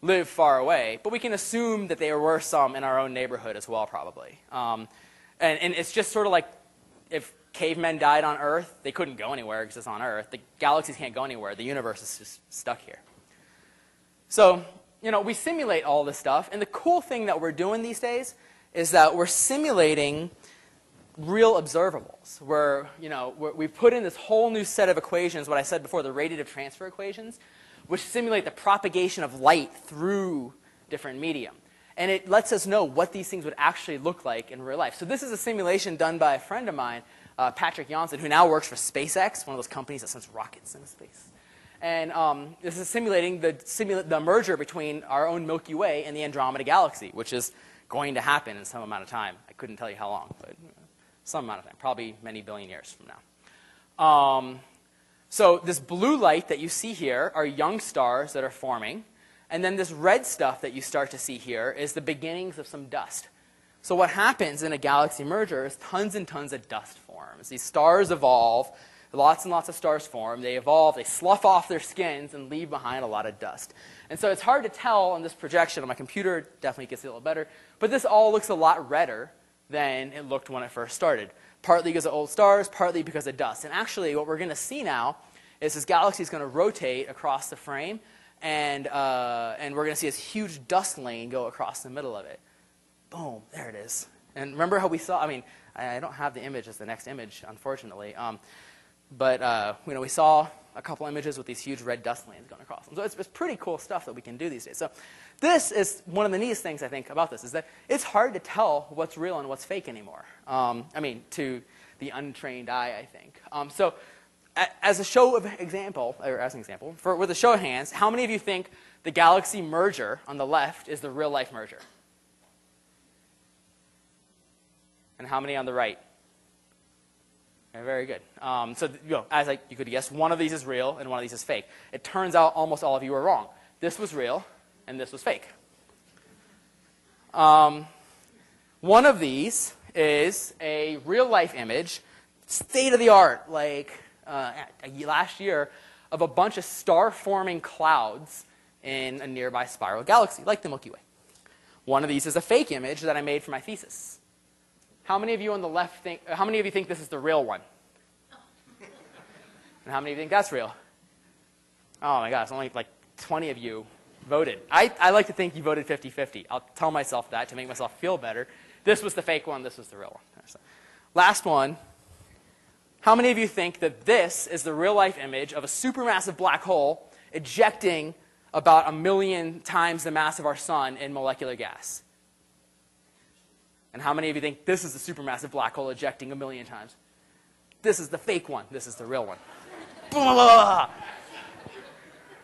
lived far away. But we can assume that there were some in our own neighborhood as well, probably. Um, and, and it's just sort of like if cavemen died on Earth, they couldn't go anywhere because it's on Earth. The galaxies can't go anywhere. The universe is just stuck here. So, you know, we simulate all this stuff, and the cool thing that we're doing these days is that we're simulating real observables. Where, you know, we're, we put in this whole new set of equations, what I said before, the radiative transfer equations, which simulate the propagation of light through different medium. And it lets us know what these things would actually look like in real life. So this is a simulation done by a friend of mine, uh, Patrik Jonsson, who now works for SpaceX, one of those companies that sends rockets into space. And um, this is simulating the, simula- the merger between our own Milky Way and the Andromeda Galaxy, which is going to happen in some amount of time. I couldn't tell you how long, but some amount of time, probably many billion years from now. Um, so this blue light that you see here are young stars that are forming. And then this red stuff that you start to see here is the beginnings of some dust. So what happens in a galaxy merger is tons and tons of dust forms. These stars evolve, lots and lots of stars form. They evolve, they slough off their skins and leave behind a lot of dust. And so it's hard to tell on this projection on my computer. Definitely gets a little better, but this all looks a lot redder than it looked when it first started. Partly because of old stars, partly because of dust. And actually, what we're going to see now is this galaxy is going to rotate across the frame, and, uh, and we're going to see this huge dust lane go across the middle of it. Boom, there it is. And remember how we saw, I mean, I don't have the image as the next image, unfortunately. Um, but uh, you know, we saw a couple images with these huge red dust lanes going across them. So it's, it's pretty cool stuff that we can do these days. So this is one of the neatest things I think about this is that it's hard to tell what's real and what's fake anymore. Um, I mean, to the untrained eye, I think. Um, so a- as a show of example, or as an example, for, with a show of hands, how many of you think the galaxy merger on the left is the real life merger? And how many on the right? Very good. Um, so, you know, as I, you could guess, one of these is real and one of these is fake. It turns out almost all of you were wrong. This was real and this was fake. Um, one of these is a real life image, state of the art, like uh, last year, of a bunch of star forming clouds in a nearby spiral galaxy, like the Milky Way. One of these is a fake image that I made for my thesis. How many of you on the left think, how many of you think this is the real one? And how many of you think that's real? Oh my gosh, only like 20 of you voted. I, I like to think you voted 50 50. I'll tell myself that to make myself feel better. This was the fake one, this was the real one. Last one. How many of you think that this is the real life image of a supermassive black hole ejecting about a million times the mass of our sun in molecular gas? And how many of you think this is the supermassive black hole ejecting a million times? This is the fake one. This is the real one. Blah!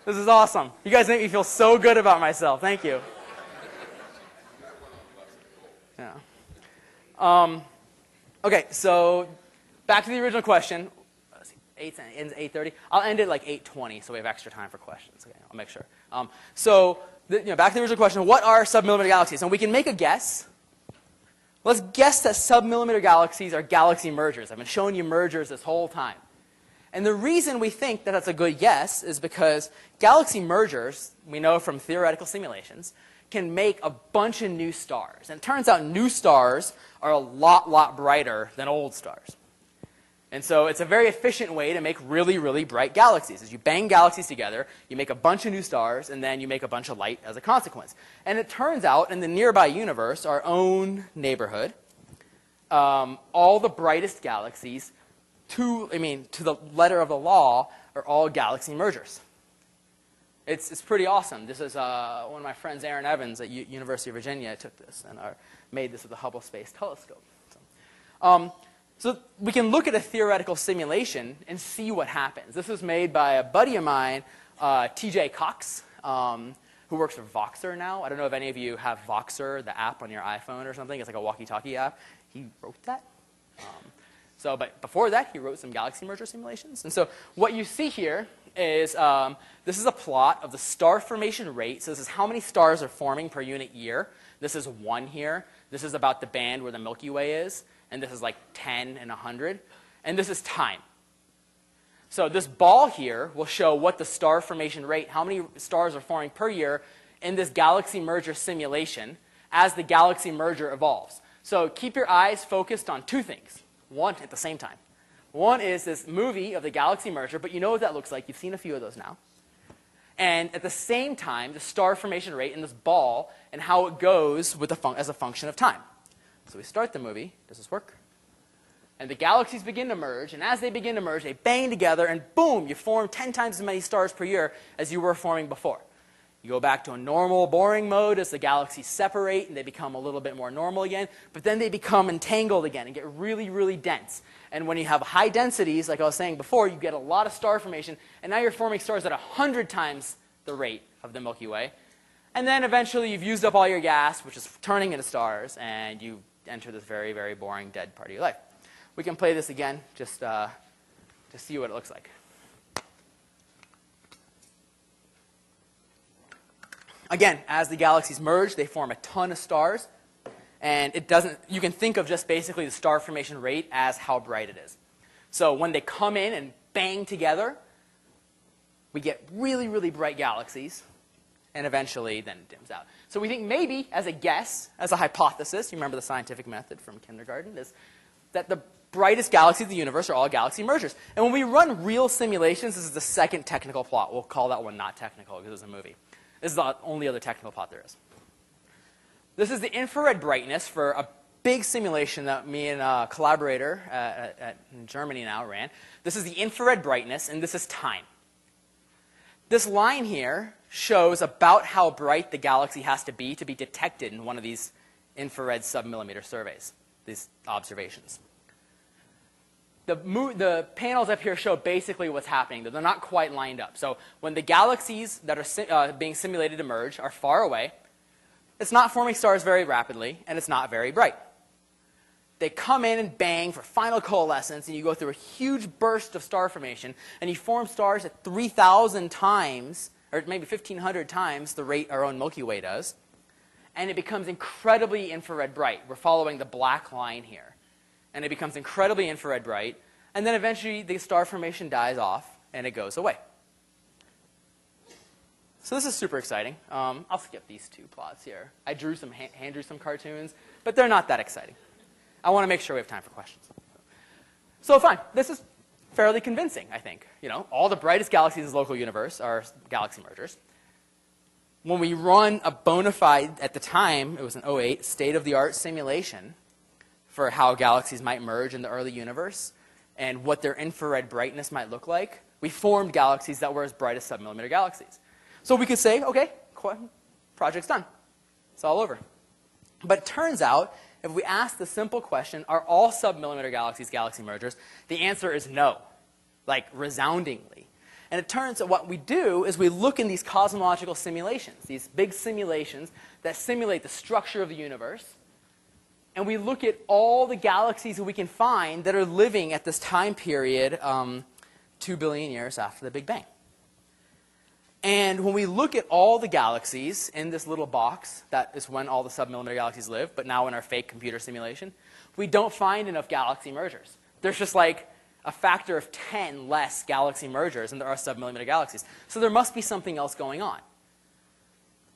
This is awesome. You guys make me feel so good about myself. Thank you. Yeah. Um, okay, so back to the original question. Eight ends eight thirty. I'll end it like eight twenty, so we have extra time for questions. Okay, I'll make sure. Um, so, the, you know, back to the original question: What are submillimeter galaxies? And we can make a guess. Let's guess that submillimeter galaxies are galaxy mergers. I've been showing you mergers this whole time. And the reason we think that that's a good yes is because galaxy mergers, we know from theoretical simulations, can make a bunch of new stars. And it turns out new stars are a lot, lot brighter than old stars. And so it's a very efficient way to make really, really bright galaxies. As you bang galaxies together, you make a bunch of new stars, and then you make a bunch of light as a consequence. And it turns out in the nearby universe, our own neighborhood, um, all the brightest galaxies, to, I mean, to the letter of the law, are all galaxy mergers. It's, it's pretty awesome. This is uh, one of my friends, Aaron Evans at U- University of Virginia, took this and uh, made this with the Hubble Space Telescope. So, um, so we can look at a theoretical simulation and see what happens. This was made by a buddy of mine, uh, TJ Cox, um, who works for Voxer now. I don't know if any of you have Voxer, the app on your iPhone or something. It's like a walkie-talkie app. He wrote that. Um, so, but before that, he wrote some galaxy merger simulations. And so what you see here is um, this is a plot of the star formation rate. So this is how many stars are forming per unit year. This is one here. This is about the band where the Milky Way is. And this is like 10 and 100. And this is time. So this ball here will show what the star formation rate, how many stars are forming per year in this galaxy merger simulation as the galaxy merger evolves. So keep your eyes focused on two things, one at the same time. One is this movie of the galaxy merger, but you know what that looks like. You've seen a few of those now. And at the same time, the star formation rate in this ball and how it goes with the as a function of time. So we start the movie. Does this work? And the galaxies begin to merge, and as they begin to merge, they bang together, and boom, you form 10 times as many stars per year as you were forming before. You go back to a normal, boring mode as the galaxies separate and they become a little bit more normal again, but then they become entangled again and get really, really dense. And when you have high densities, like I was saying before, you get a lot of star formation, and now you're forming stars at 100 times the rate of the Milky Way. And then eventually you've used up all your gas, which is turning into stars, and you enter this very, very boring, dead part of your life. We can play this again just uh, to see what it looks like. Again, as the galaxies merge, they form a ton of stars. And it doesn't, you can think of just basically the star formation rate as how bright it is. So when they come in and bang together, we get really, really bright galaxies, and eventually then it dims out. So we think maybe, as a guess, as a hypothesis, you remember the scientific method from kindergarten, is that the brightest galaxies of the universe are all galaxy mergers. And when we run real simulations, this is the second technical plot. We'll call that one not technical because it's a movie. This is the only other technical plot there is. This is the infrared brightness for a big simulation that me and a collaborator at, at, in Germany now ran. This is the infrared brightness, and this is time. This line here shows about how bright the galaxy has to be to be detected in one of these infrared submillimeter surveys, these observations. The, the panels up here show basically what's happening. They're not quite lined up. So when the galaxies that are si- uh, being simulated emerge are far away, it's not forming stars very rapidly, and it's not very bright. They come in and bang for final coalescence, and you go through a huge burst of star formation, and you form stars at 3,000 times, or maybe 1,500 times the rate our own Milky Way does, and it becomes incredibly infrared bright. We're following the black line here. And it becomes incredibly infrared bright, and then eventually the star formation dies off, and it goes away. So this is super exciting. Um, I'll skip these two plots here. I drew some hand, drew some cartoons, but they're not that exciting. I want to make sure we have time for questions. So fine, this is fairly convincing, I think. You know, all the brightest galaxies in the local universe are galaxy mergers. When we run a bona fide, at the time, it was an 08, state-of-the-art simulation for how galaxies might merge in the early universe and what their infrared brightness might look like, we formed galaxies that were as bright as submillimeter galaxies. So we could say, okay, project's done. It's all over. But it turns out, if we ask the simple question, are all submillimeter galaxies galaxy mergers? The answer is no, like resoundingly. And it turns out what we do is we look in these cosmological simulations, these big simulations that simulate the structure of the universe, and we look at all the galaxies that we can find that are living at this time period, um, two billion years after the Big Bang. And when we look at all the galaxies in this little box, that is when all the submillimeter galaxies live, but now in our fake computer simulation, we don't find enough galaxy mergers. There's just like a factor of 10 less galaxy mergers than there are submillimeter galaxies. So there must be something else going on.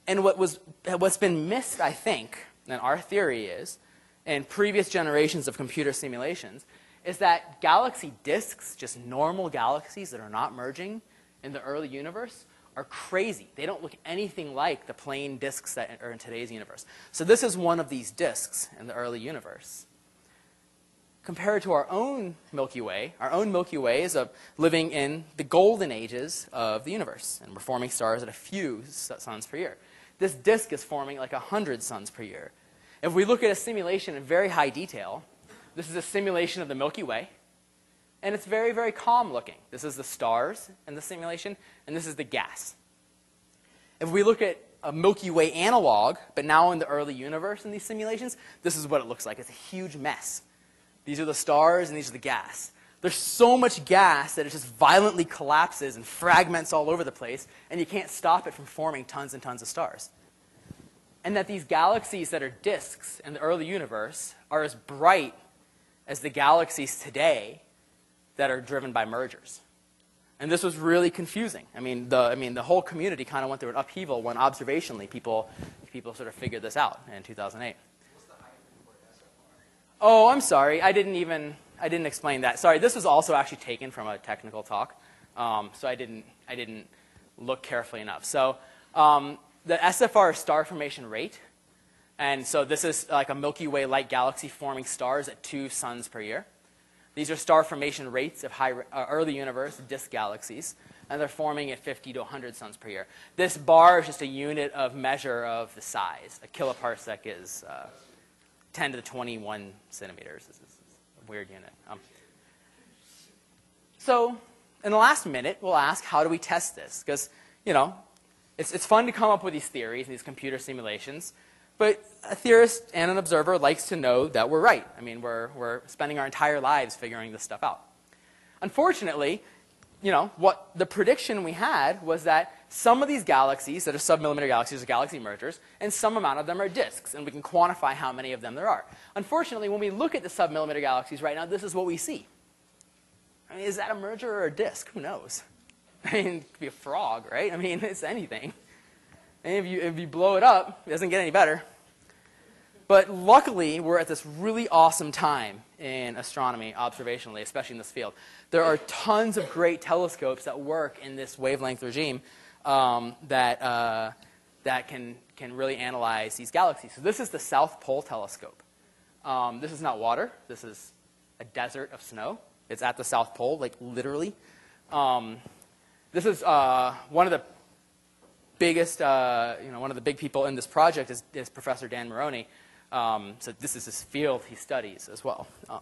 And what was, what's been missed, I think, and our theory is, in previous generations of computer simulations, is that galaxy disks, just normal galaxies that are not merging in the early universe, are crazy. They don't look anything like the plain disks that are in today's universe. So this is one of these disks in the early universe. Compared to our own Milky Way, our own Milky Way is living in the golden ages of the universe, and we're forming stars at a few suns per year. This disk is forming like 100 suns per year. If we look at a simulation in very high detail, this is a simulation of the Milky Way, and it's very, very calm looking. This is the stars in the simulation, and this is the gas. If we look at a Milky Way analog, but now in the early universe in these simulations, this is what it looks like. It's a huge mess. These are the stars, and these are the gas. There's so much gas that it just violently collapses and fragments all over the place, and you can't stop it from forming tons and tons of stars. And that these galaxies that are disks in the early universe are as bright as the galaxies today that are driven by mergers. And this was really confusing. I mean, the, I mean, the whole community kind of went through an upheaval when observationally people, people sort of figured this out in 2008. Oh, I'm sorry. I didn't even, I didn't explain that. Sorry, this was also actually taken from a technical talk. Um, so I didn't, I didn't look carefully enough. So um, the SFR star formation rate. And so this is like a Milky Way-like galaxy forming stars at two suns per year. These are star formation rates of high, uh, early universe disk galaxies, and they're forming at 50 to 100 suns per year. This bar is just a unit of measure of the size. A kiloparsec is uh, 10 to the 21 centimeters. This is a weird unit. Um, so, in the last minute, we'll ask, how do we test this? Because, you know, it's, it's fun to come up with these theories and these computer simulations, but a theorist and an observer likes to know that we're right. I mean, we're, we're spending our entire lives figuring this stuff out. Unfortunately, you know, what the prediction we had was that some of these galaxies that are submillimeter galaxies are galaxy mergers, and some amount of them are disks, and we can quantify how many of them there are. Unfortunately, when we look at the submillimeter galaxies right now, this is what we see. I mean, is that a merger or a disk? Who knows? I mean, it could be a frog, right? I mean, it's anything. And if you, if you blow it up, it doesn't get any better. But luckily, we're at this really awesome time in astronomy, observationally, especially in this field. There are tons of great telescopes that work in this wavelength regime um, that, uh, that can, can really analyze these galaxies. So this is the South Pole Telescope. Um, this is not water. This is a desert of snow. It's at the South Pole, like literally. Um, this is uh, one of the biggest, uh, you know, one of the big people in this project is, is Professor Dan Marrone. Um, so this is his field he studies as well. Um,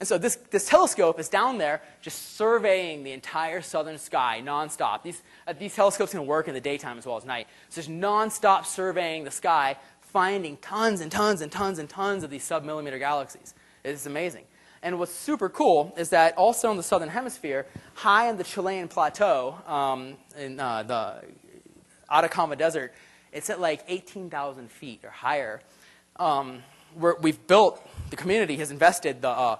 and so this, this telescope is down there just surveying the entire southern sky nonstop. These, uh, these telescopes can work in the daytime as well as night. So just nonstop surveying the sky, finding tons and tons and tons and tons of these submillimeter galaxies. It's amazing. And what's super cool is that also in the southern hemisphere, high in the Chilean plateau, um, in uh, the Atacama Desert, it's at like 18,000 feet or higher. Um, we're, we've built, the community has invested the uh,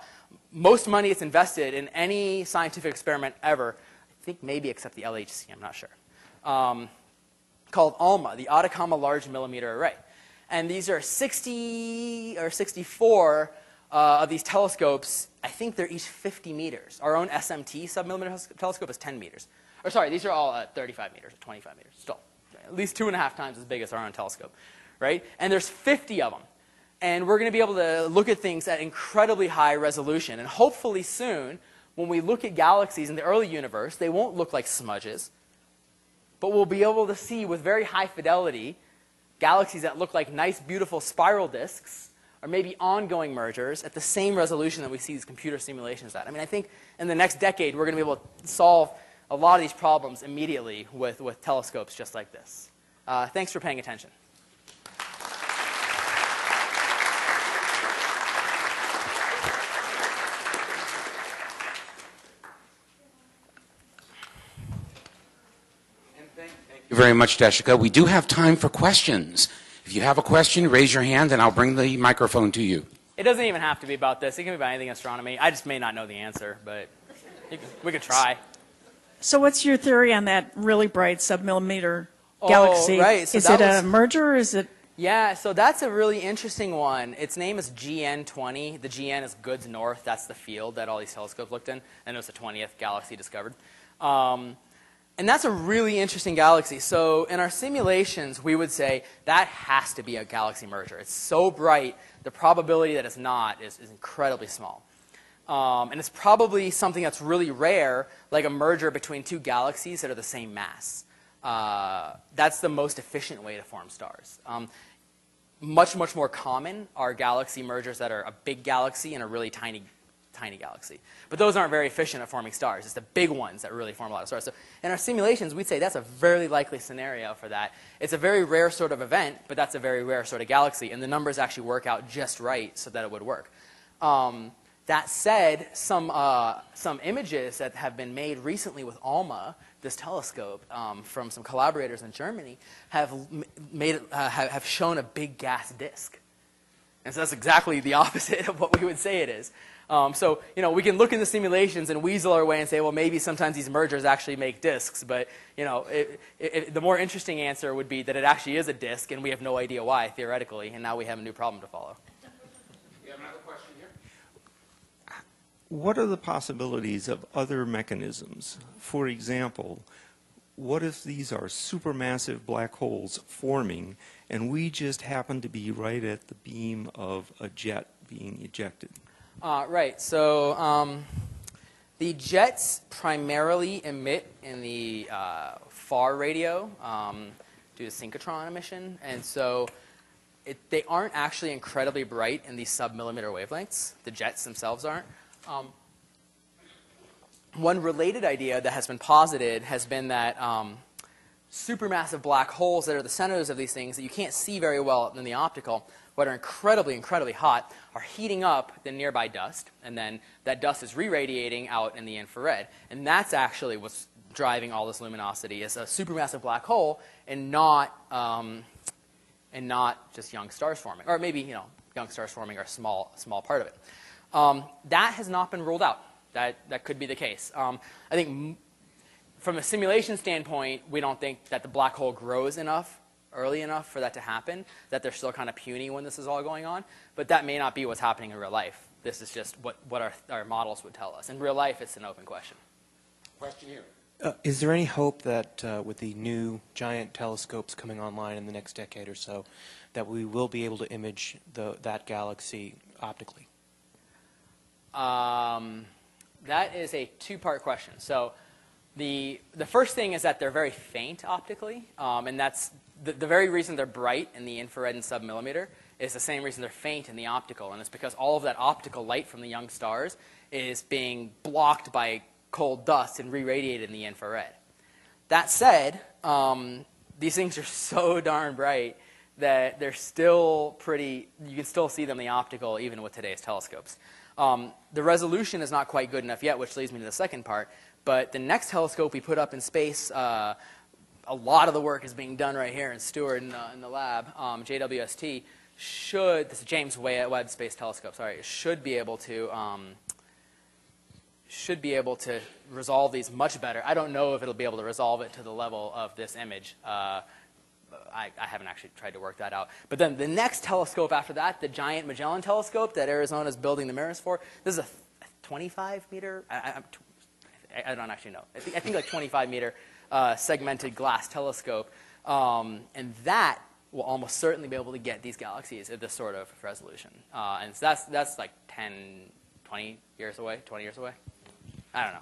most money it's invested in any scientific experiment ever, I think maybe except the LHC, I'm not sure, um, called ALMA, the Atacama Large Millimeter Array. And these are 60 or 64 uh, of these telescopes. I think they're each 50 meters. Our own SMT submillimeter telescope is 10 meters. Or sorry, these are all uh, 35 meters, 25 meters, still. At least two and a half times as big as our own telescope, right? And there's 50 of them. And we're going to be able to look at things at incredibly high resolution. And hopefully soon, when we look at galaxies in the early universe, they won't look like smudges. But we'll be able to see with very high fidelity galaxies that look like nice, beautiful spiral disks or maybe ongoing mergers at the same resolution that we see these computer simulations at. I mean, I think in the next decade, we're going to be able to solve a lot of these problems immediately with, with telescopes just like this. Uh, thanks for paying attention. Thank you very much, Desika. We do have time for questions. If you have a question, raise your hand and I'll bring the microphone to you. It doesn't even have to be about this. It can be about anything astronomy. I just may not know the answer, but can- we could try. So what's your theory on that really bright submillimeter Oh, galaxy? right. So is it was- a merger? Is it Yeah, so that's a really interesting one. Its name is GN20. The GN is GOODS North. That's the field that all these telescopes looked in, and it was the 20th galaxy discovered. Um, and that's a really interesting galaxy. So in our simulations, we would say that has to be a galaxy merger. It's so bright, the probability that it's not is, is incredibly small. Um, and it's probably something that's really rare, like a merger between two galaxies that are the same mass. Uh, that's the most efficient way to form stars. Um, much, much more common are galaxy mergers that are a big galaxy and a really tiny, tiny galaxy. But those aren't very efficient at forming stars. It's the big ones that really form a lot of stars. So in our simulations, we'd say that's a very likely scenario for that. It's a very rare sort of event, but that's a very rare sort of galaxy, and the numbers actually work out just right so that it would work. Um, that said, some, uh, some images that have been made recently with ALMA, this telescope, um, from some collaborators in Germany, have, made, uh, have have shown a big gas disk. And so that's exactly the opposite of what we would say it is. Um, so, you know, we can look in the simulations and weasel our way and say, well, maybe sometimes these mergers actually make disks. But, you know, it, it, it- the more interesting answer would be that it actually is a disk and we have no idea why, theoretically, and now we have a new problem to follow. You have another question here? What are the possibilities of other mechanisms? For example, what if these are supermassive black holes forming and we just happen to be right at the beam of a jet being ejected? Uh, right. So um, the jets primarily emit in the uh, far radio um, due to synchrotron emission, and so it, they aren't actually incredibly bright in these submillimeter wavelengths. The jets themselves aren't. Um, one related idea that has been posited has been that um, supermassive black holes that are the centers of these things that you can't see very well in the optical but are incredibly, incredibly hot, are heating up the nearby dust, and then that dust is re-radiating out in the infrared. And that's actually what's driving all this luminosity is a supermassive black hole and not, um, and not just young stars forming. Or maybe, you know, young stars forming are a small, small part of it. Um, that has not been ruled out. That, that could be the case. Um, I think from a simulation standpoint, we don't think that the black hole grows enough early enough for that to happen, that they're still kind of puny when this is all going on. But that may not be what's happening in real life. This is just what, what our, our models would tell us. In real life, it's an open question. Question here. Uh, is there any hope that uh, with the new giant telescopes coming online in the next decade or so, that we will be able to image the, that galaxy optically? Um, that is a two-part question. So the, the first thing is that they're very faint optically, um, and that's the, the very reason they're bright in the infrared and submillimeter is the same reason they're faint in the optical, and it's because all of that optical light from the young stars is being blocked by cold dust and re-radiated in the infrared. That said, um, these things are so darn bright that they're still pretty, you can still see them in the optical even with today's telescopes. Um, the resolution is not quite good enough yet, which leads me to the second part. But the next telescope we put up in space, uh, a lot of the work is being done right here in Steward in, uh, in the lab, um, JWST, should, this is James Webb Space Telescope, sorry, should be able to, um, should be able to resolve these much better. I don't know if it'll be able to resolve it to the level of this image. Uh, I, I, haven't actually tried to work that out. But then the next telescope after that, the giant Magellan telescope that Arizona is building the mirrors for, this is a 25 meter, I, I, I don't actually know. I think, I think like 25 meter uh, segmented glass telescope. Um, and that will almost certainly be able to get these galaxies at this sort of resolution. Uh, and so that's, that's like 10, 20 years away, 20 years away. I don't know.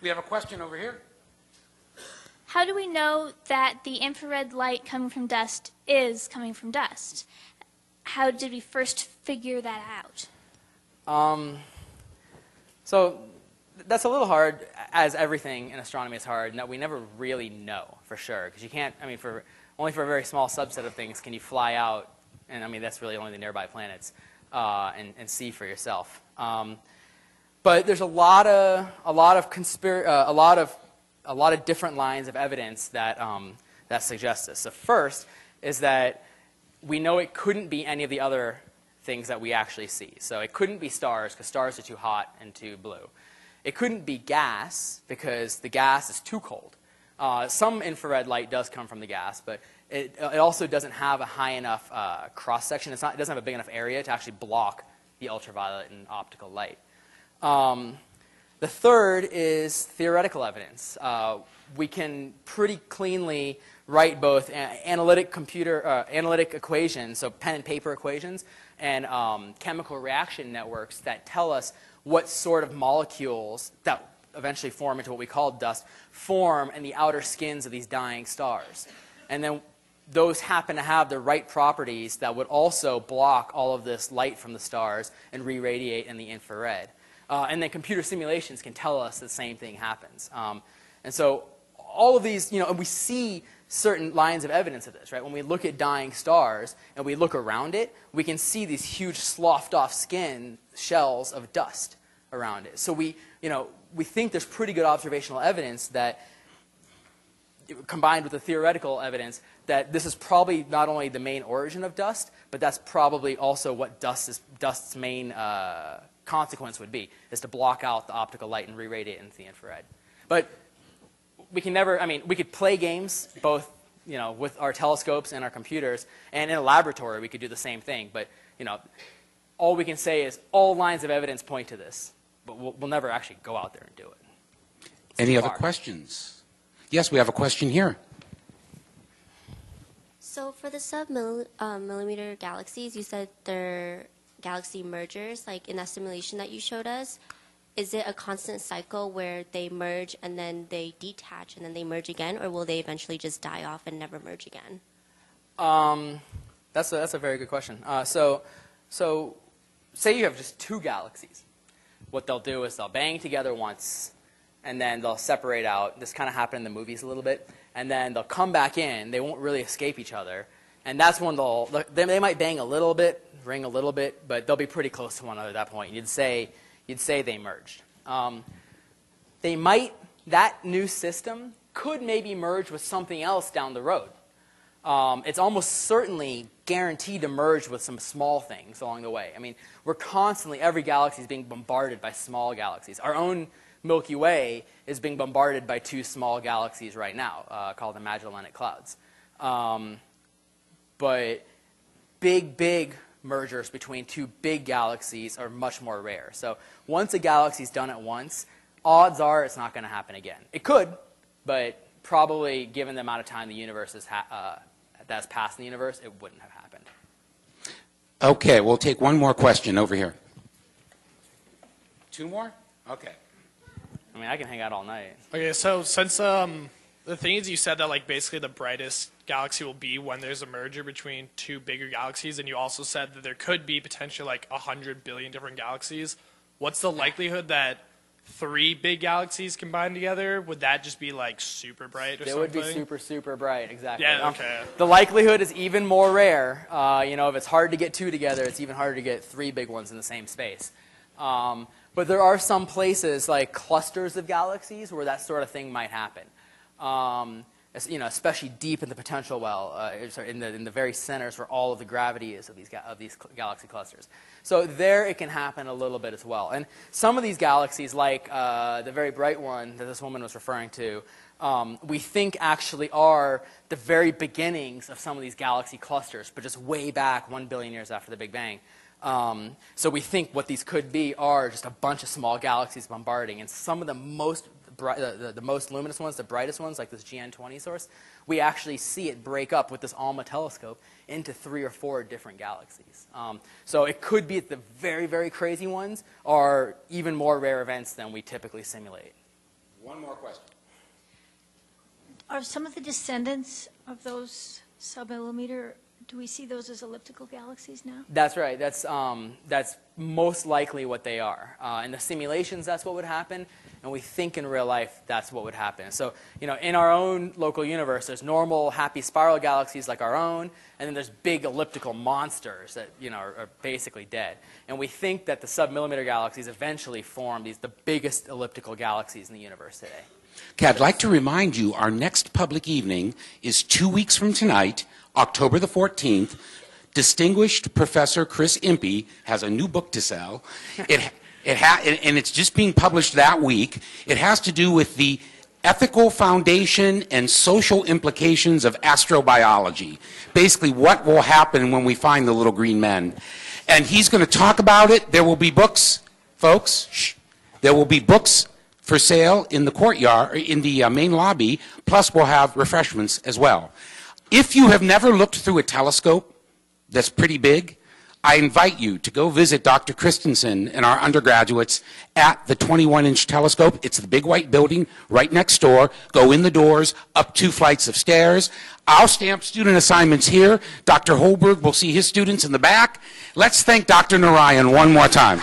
We have a question over here. How do we know that the infrared light coming from dust is coming from dust? How did we first figure that out? Um, so that's a little hard, as everything in astronomy is hard, and that we never really know for sure. Because you can't, I mean, for only for a very small subset of things can you fly out, and I mean, that's really only the nearby planets, uh, and, and see for yourself. Um, but there's a lot of, a lot of conspir- uh, a lot of a lot of different lines of evidence that, um, that suggest this. The first is that we know it couldn't be any of the other things that we actually see. So it couldn't be stars because stars are too hot and too blue. It couldn't be gas because the gas is too cold. Uh, some infrared light does come from the gas, but it, it also doesn't have a high enough uh, cross section. Not, it doesn't have a big enough area to actually block the ultraviolet and optical light. Um, the third is theoretical evidence. Uh, we can pretty cleanly write both analytic computer, uh, analytic equations, so pen and paper equations, and um, chemical reaction networks that tell us what sort of molecules that eventually form into what we call dust form in the outer skins of these dying stars. And then those happen to have the right properties that would also block all of this light from the stars and re-radiate in the infrared. Uh, and then computer simulations can tell us the same thing happens. Um, and so all of these, you know, and we see certain lines of evidence of this, right? When we look at dying stars and we look around it, we can see these huge sloughed off skin shells of dust around it. So we, you know, we think there's pretty good observational evidence that combined with the theoretical evidence that this is probably not only the main origin of dust, but that's probably also what dust is, dust's main uh, consequence would be, is to block out the optical light and re-radiate into the infrared. But we can never, I mean, we could play games both, you know, with our telescopes and our computers, and in a laboratory we could do the same thing. But, you know, all we can say is all lines of evidence point to this, but we'll, we'll never actually go out there and do it. It's Any other hard. questions? Yes, we have a question here. So for the sub-millimeter um, galaxies, you said they're galaxy mergers, like in that simulation that you showed us. Is it a constant cycle where they merge and then they detach and then they merge again, or will they eventually just die off and never merge again? Um, that's a, that's a very good question. Uh, so, so, say you have just two galaxies. What they'll do is they'll bang together once, and then they'll separate out. This kind of happened in the movies a little bit, and then they'll come back in. They won't really escape each other, and that's when they'll they, they might bang a little bit, ring a little bit, but they'll be pretty close to one another at that point. You'd say you'd say they merged. Um, they might that new system could maybe merge with something else down the road. Um, it's almost certainly guaranteed to merge with some small things along the way. I mean, we're constantly every galaxy is being bombarded by small galaxies. Our own Milky Way is being bombarded by two small galaxies right now, uh, called the Magellanic Clouds. Um, but big, big mergers between two big galaxies are much more rare. So once a galaxy's done at once, odds are it's not going to happen again. It could, but probably given the amount of time the universe has ha- uh, that's passed in the universe, it wouldn't have happened. Okay, we'll take one more question over here. Two more? Okay. I mean, I can hang out all night. Okay, so since um, the things you said that like basically the brightest galaxy will be when there's a merger between two bigger galaxies, and you also said that there could be potentially like a hundred billion different galaxies. What's the likelihood that three big galaxies combined together? Would that just be like super bright or It something? would be super, super bright, exactly. Yeah, Um, okay. the likelihood is even more rare. Uh, you know, if it's hard to get two together, it's even harder to get three big ones in the same space. Um, but there are some places, like clusters of galaxies, where that sort of thing might happen. Um, you know, especially deep in the potential well, uh, sorry, in the in the very centers where all of the gravity is of these of these galaxy clusters. So there, it can happen a little bit as well. And some of these galaxies, like uh, the very bright one that this woman was referring to, um, we think actually are the very beginnings of some of these galaxy clusters, but just way back one billion years after the Big Bang. Um, so we think what these could be are just a bunch of small galaxies bombarding, and some of the most bright, the, the, the most luminous ones, the brightest ones, like this GN20 source, we actually see it break up with this ALMA telescope into three or four different galaxies. Um, so it could be that the very, very crazy ones are even more rare events than we typically simulate. One more question. Are some of the descendants of those submillimeter, do we see those as elliptical galaxies now? That's right. That's, um, that's most likely what they are. Uh, in the simulations, that's what would happen. And we think in real life, that's what would happen. So, you know, in our own local universe, there's normal, happy spiral galaxies like our own, and then there's big elliptical monsters that, you know, are, are basically dead. And we think that the submillimeter galaxies eventually form these, the biggest elliptical galaxies in the universe today. Okay, I'd like to remind you, our next public evening is two weeks from tonight, October the 14th. Distinguished Professor Chris Impey has a new book to sell. It, it ha- and it's just being published that week. It has to do with the ethical foundation and social implications of astrobiology. Basically, what will happen when we find the little green men. And he's going to talk about it. There will be books, folks. Shh. There will be books for sale in the courtyard, in the uh, main lobby, plus we'll have refreshments as well. If you have never looked through a telescope that's pretty big, I invite you to go visit Dr. Christensen and our undergraduates at the 21-inch telescope. It's the big white building right next door. Go in the doors, up two flights of stairs. I'll stamp student assignments here. Dr. Holberg will see his students in the back. Let's thank Dr. Narayanan one more time.